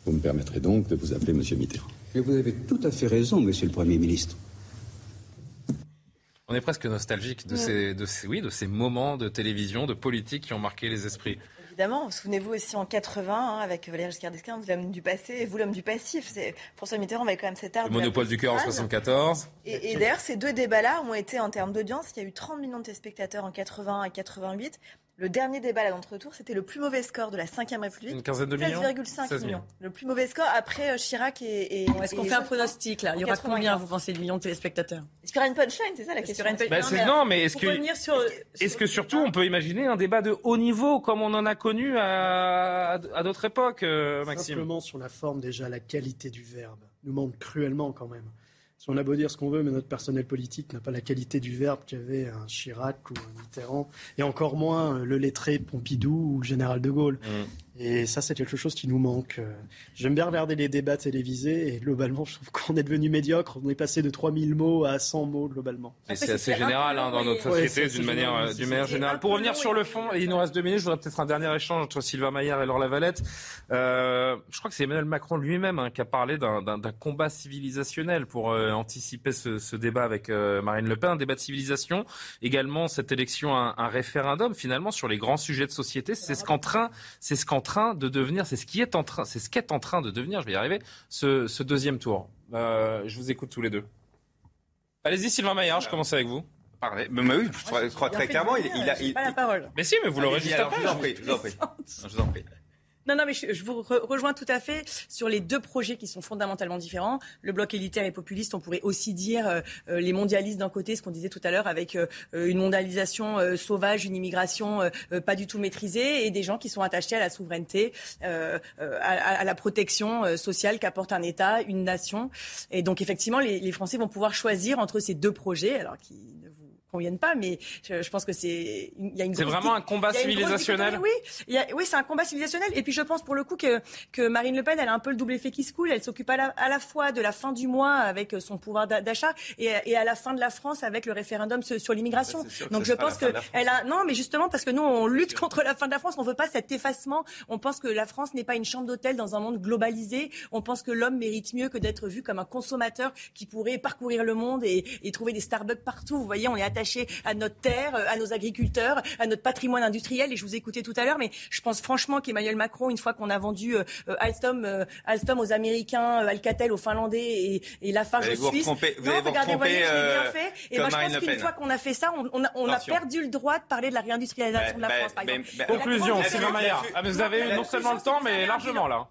Vous me permettrez donc de vous appeler Monsieur Mitterrand. Mais vous avez tout à fait raison, Monsieur le Premier ministre. On est presque nostalgique de, ces, de, ces, oui, de ces moments de télévision, de politique qui ont marqué les esprits. Évidemment, souvenez-vous aussi en 80, hein, avec Valéry Giscard d'Estaing, l'homme du passé et vous l'homme du passif. François Mitterrand avait quand même cet art. Le monopole du cœur en 74. Et, et d'ailleurs, ces deux débats-là ont été en termes d'audience. Il y a eu 30 millions de téléspectateurs en 80 et 88. Le dernier débat à l'entre-tour, c'était le plus mauvais score de la 5 République. Une quinzaine de millions 16,5 millions. Le plus mauvais score après euh, Chirac et. Est-ce qu'on fait un pronostic là? Il y aura combien, vous pensez, de millions de téléspectateurs? Est-ce qu'il y aura une punchline C'est ça la question. Bah, non, mais est-ce que, est-ce que surtout on peut imaginer un débat de haut niveau comme on en a connu à, à d'autres époques, euh, Maxime? Simplement sur la forme, déjà, la qualité du verbe nous manque cruellement quand même on a beau dire ce qu'on veut, mais notre personnel politique n'a pas la qualité du verbe qu'avait un Chirac ou un Mitterrand, et encore moins le lettré Pompidou ou le général de Gaulle. Mm. Et ça, c'est quelque chose qui nous manque. J'aime bien regarder les débats télévisés et globalement, je trouve *laughs* qu'on est devenu médiocre. On est passé de 3000 mots à 100 mots globalement. C'est assez général hein, dans notre société d'une manière, d'une manière générale. Pour revenir sur le fond, il nous reste deux minutes, je voudrais peut-être un dernier échange entre Sylvain Maillard et Laure Lavalette. Euh, je crois que c'est Emmanuel Macron lui-même hein, qui a parlé d'un combat civilisationnel pour euh, anticiper ce, ce, débat avec euh, Marine Le Pen, un débat de civilisation. Également, cette élection, un, un référendum finalement sur les grands sujets de société. C'est ce qu'en train, c'est ce qu'en train de devenir, c'est ce qui est en train, c'est ce qu'est en train de devenir, je vais y arriver, ce, ce deuxième tour. Euh, je vous écoute tous les deux. Allez-y, Sylvain Maillard, je commence avec vous. Mais, mais oui, je crois, très clairement, il, il, a. Il, pas la parole. Mais si, mais vous l'aurez juste après. Je vous en prie, je vous en prie. Je. Non, non, mais je, vous rejoins tout à fait sur les deux projets qui sont fondamentalement différents. Le bloc élitaire et populiste, on pourrait aussi dire euh, euh, les mondialistes d'un côté, ce qu'on disait tout à l'heure, avec euh, une mondialisation sauvage, une immigration pas du tout maîtrisée, et des gens qui sont attachés à la souveraineté, à, à, la protection sociale qu'apporte un État, une nation. Et donc, effectivement, les, les Français vont pouvoir choisir entre ces deux projets, alors qui conviennent pas, mais je, pense que c'est il y a une. C'est vraiment un combat civilisationnel. Oui, oui, c'est un combat civilisationnel. Et puis je pense pour le coup que que Marine Le Pen, elle a un peu le double effet qui se coule. Elle s'occupe à la, à la fois de la fin du mois avec son pouvoir d'achat et, et, à la fin de la France avec le référendum sur, l'immigration. Bah, Donc je pense que elle a non, mais justement parce que nous on lutte contre la fin de la France, on veut pas cet effacement. On pense que la France n'est pas une chambre d'hôtel dans un monde globalisé. On pense que l'homme mérite mieux que d'être vu comme un consommateur qui pourrait parcourir le monde et, et trouver des Starbucks partout. Vous voyez, on est attaché à notre terre, à nos agriculteurs, à notre patrimoine industriel. Et je vous écoutais tout à l'heure, mais je pense franchement qu'Emmanuel Macron, une fois qu'on a vendu euh, euh, Alstom, euh, Alstom aux Américains, Alcatel aux Finlandais et, et Lafarge aux Suisses. Vous non, vous regardez, voyez, bien fait. Et moi, je pense qu'une fois qu'on a fait ça, on, on, a, perdu le droit de parler de la réindustrialisation de la France, par exemple. Conclusion, Sylvain Maillard. Ah, vous avez non seulement le temps, mais largement là.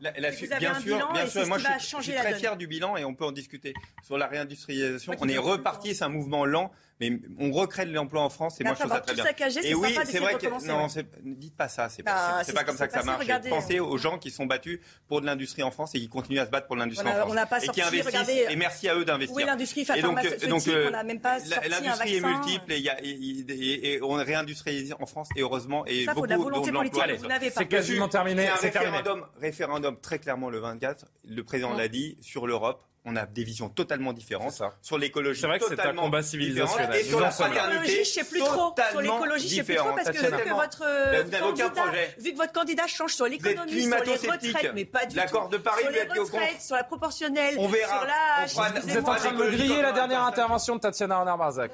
Bien sûr, bien sûr. Moi, je suis très fier du bilan et on peut en discuter. Sur la réindustrialisation, on est reparti, c'est un mouvement lent mais on recrée de l'emploi en France et moi je trouve ça très bien. et oui, c'est vrai que non, ne dites pas ça, c'est pas, bah, pas comme ça que ça marche. Pensez aux gens qui sont battus pour de l'industrie en France et qui continuent à se battre pour l'industrie en France on pas et qui investissent. et merci à eux d'investir. Oui, l'industrie et donc, donc on n'a même pas l'industrie est multiple et, on réindustrialise en France et heureusement et beaucoup de l'emploi. C'est quasiment terminé. C'est un référendum très clairement le 24. Le président l'a dit sur l'Europe on a des visions totalement différentes sur l'écologie. C'est vrai que c'est un combat civilisationnel. Et sur la fraternité, je sais plus trop. Sur l'écologie, je sais plus trop parce que, vu que votre euh, candidat, vu que votre candidat change sur l'économie, sur les retraites, mais pas du tout. L'accord de Paris, sur les retraites, sur la proportionnelle, on verra. sur l'âge. Vous êtes en train de me griller la dernière intervention de Tatiana Arnard-Barzac.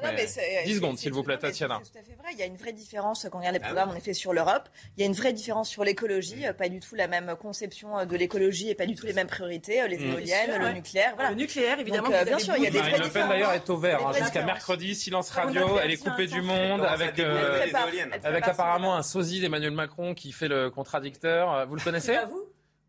10 secondes, s'il vous plaît, Tatiana. C'est tout à fait vrai. Il y a une vraie différence quand on regarde les ah programmes, en effet, sur l'Europe. Il y a une vraie différence sur l'écologie. Pas du tout la même conception de l'écologie et pas du tout les mêmes priorités. Les mmh. éoliennes, le nucléaire. Le nucléaire, évidemment. Euh, bien sûr, il y a des Marine Le Pen d'ailleurs est au vert hein, jusqu'à mercredi, silence radio. Elle est coupée du monde avec, euh, avec apparemment un sosie d'Emmanuel Macron qui fait le contradicteur. Vous le connaissez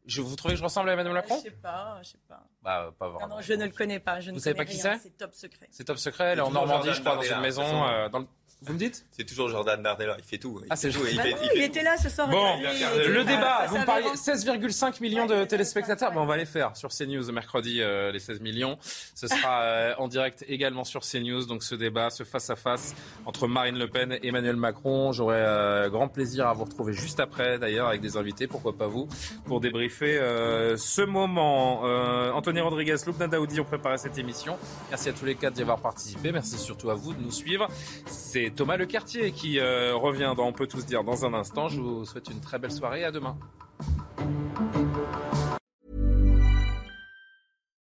je, vous trouvez que je ressemble à Emmanuel Macron Je sais pas, je sais pas. Bah, pas vraiment. Non, non, je ne le connais pas. Je vous ne savez pas qui c'est C'est top secret. C'est top secret. Elle est en Normandie, je crois, dans une maison. Euh, dans le... Vous me dites C'est toujours Jordan Bardella, il fait tout. Il ah, c'est tout. Il, il, était là ce soir. Bon, le débat, vous me parliez 16,5 millions de téléspectateurs. Bon, on va les faire sur CNews mercredi, euh, les 16 millions. Ce sera *laughs* euh, en direct également sur CNews. Donc ce débat, ce face-à-face entre Marine Le Pen et Emmanuel Macron. J'aurai euh, grand plaisir à vous retrouver juste après, d'ailleurs, avec des invités, pourquoi pas vous, pour débriefer ce moment. Anthony Rodriguez, Loubna Daoudi ont préparé cette émission. Merci à tous les quatre d'y avoir participé. Merci surtout à vous de nous suivre. C'est Thomas Lecartier qui euh, revient dans On peut tous dire dans un instant. Je vous souhaite une très belle soirée à demain.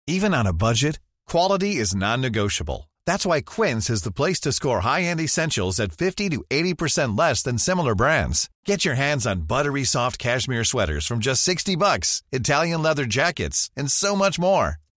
Even on a budget, quality is non-negotiable. That's why Quince is the place to score high-end essentials at 50 to 80% less than similar brands. Get your hands on buttery soft cashmere sweaters from just 60 bucks, Italian leather jackets, and so much more.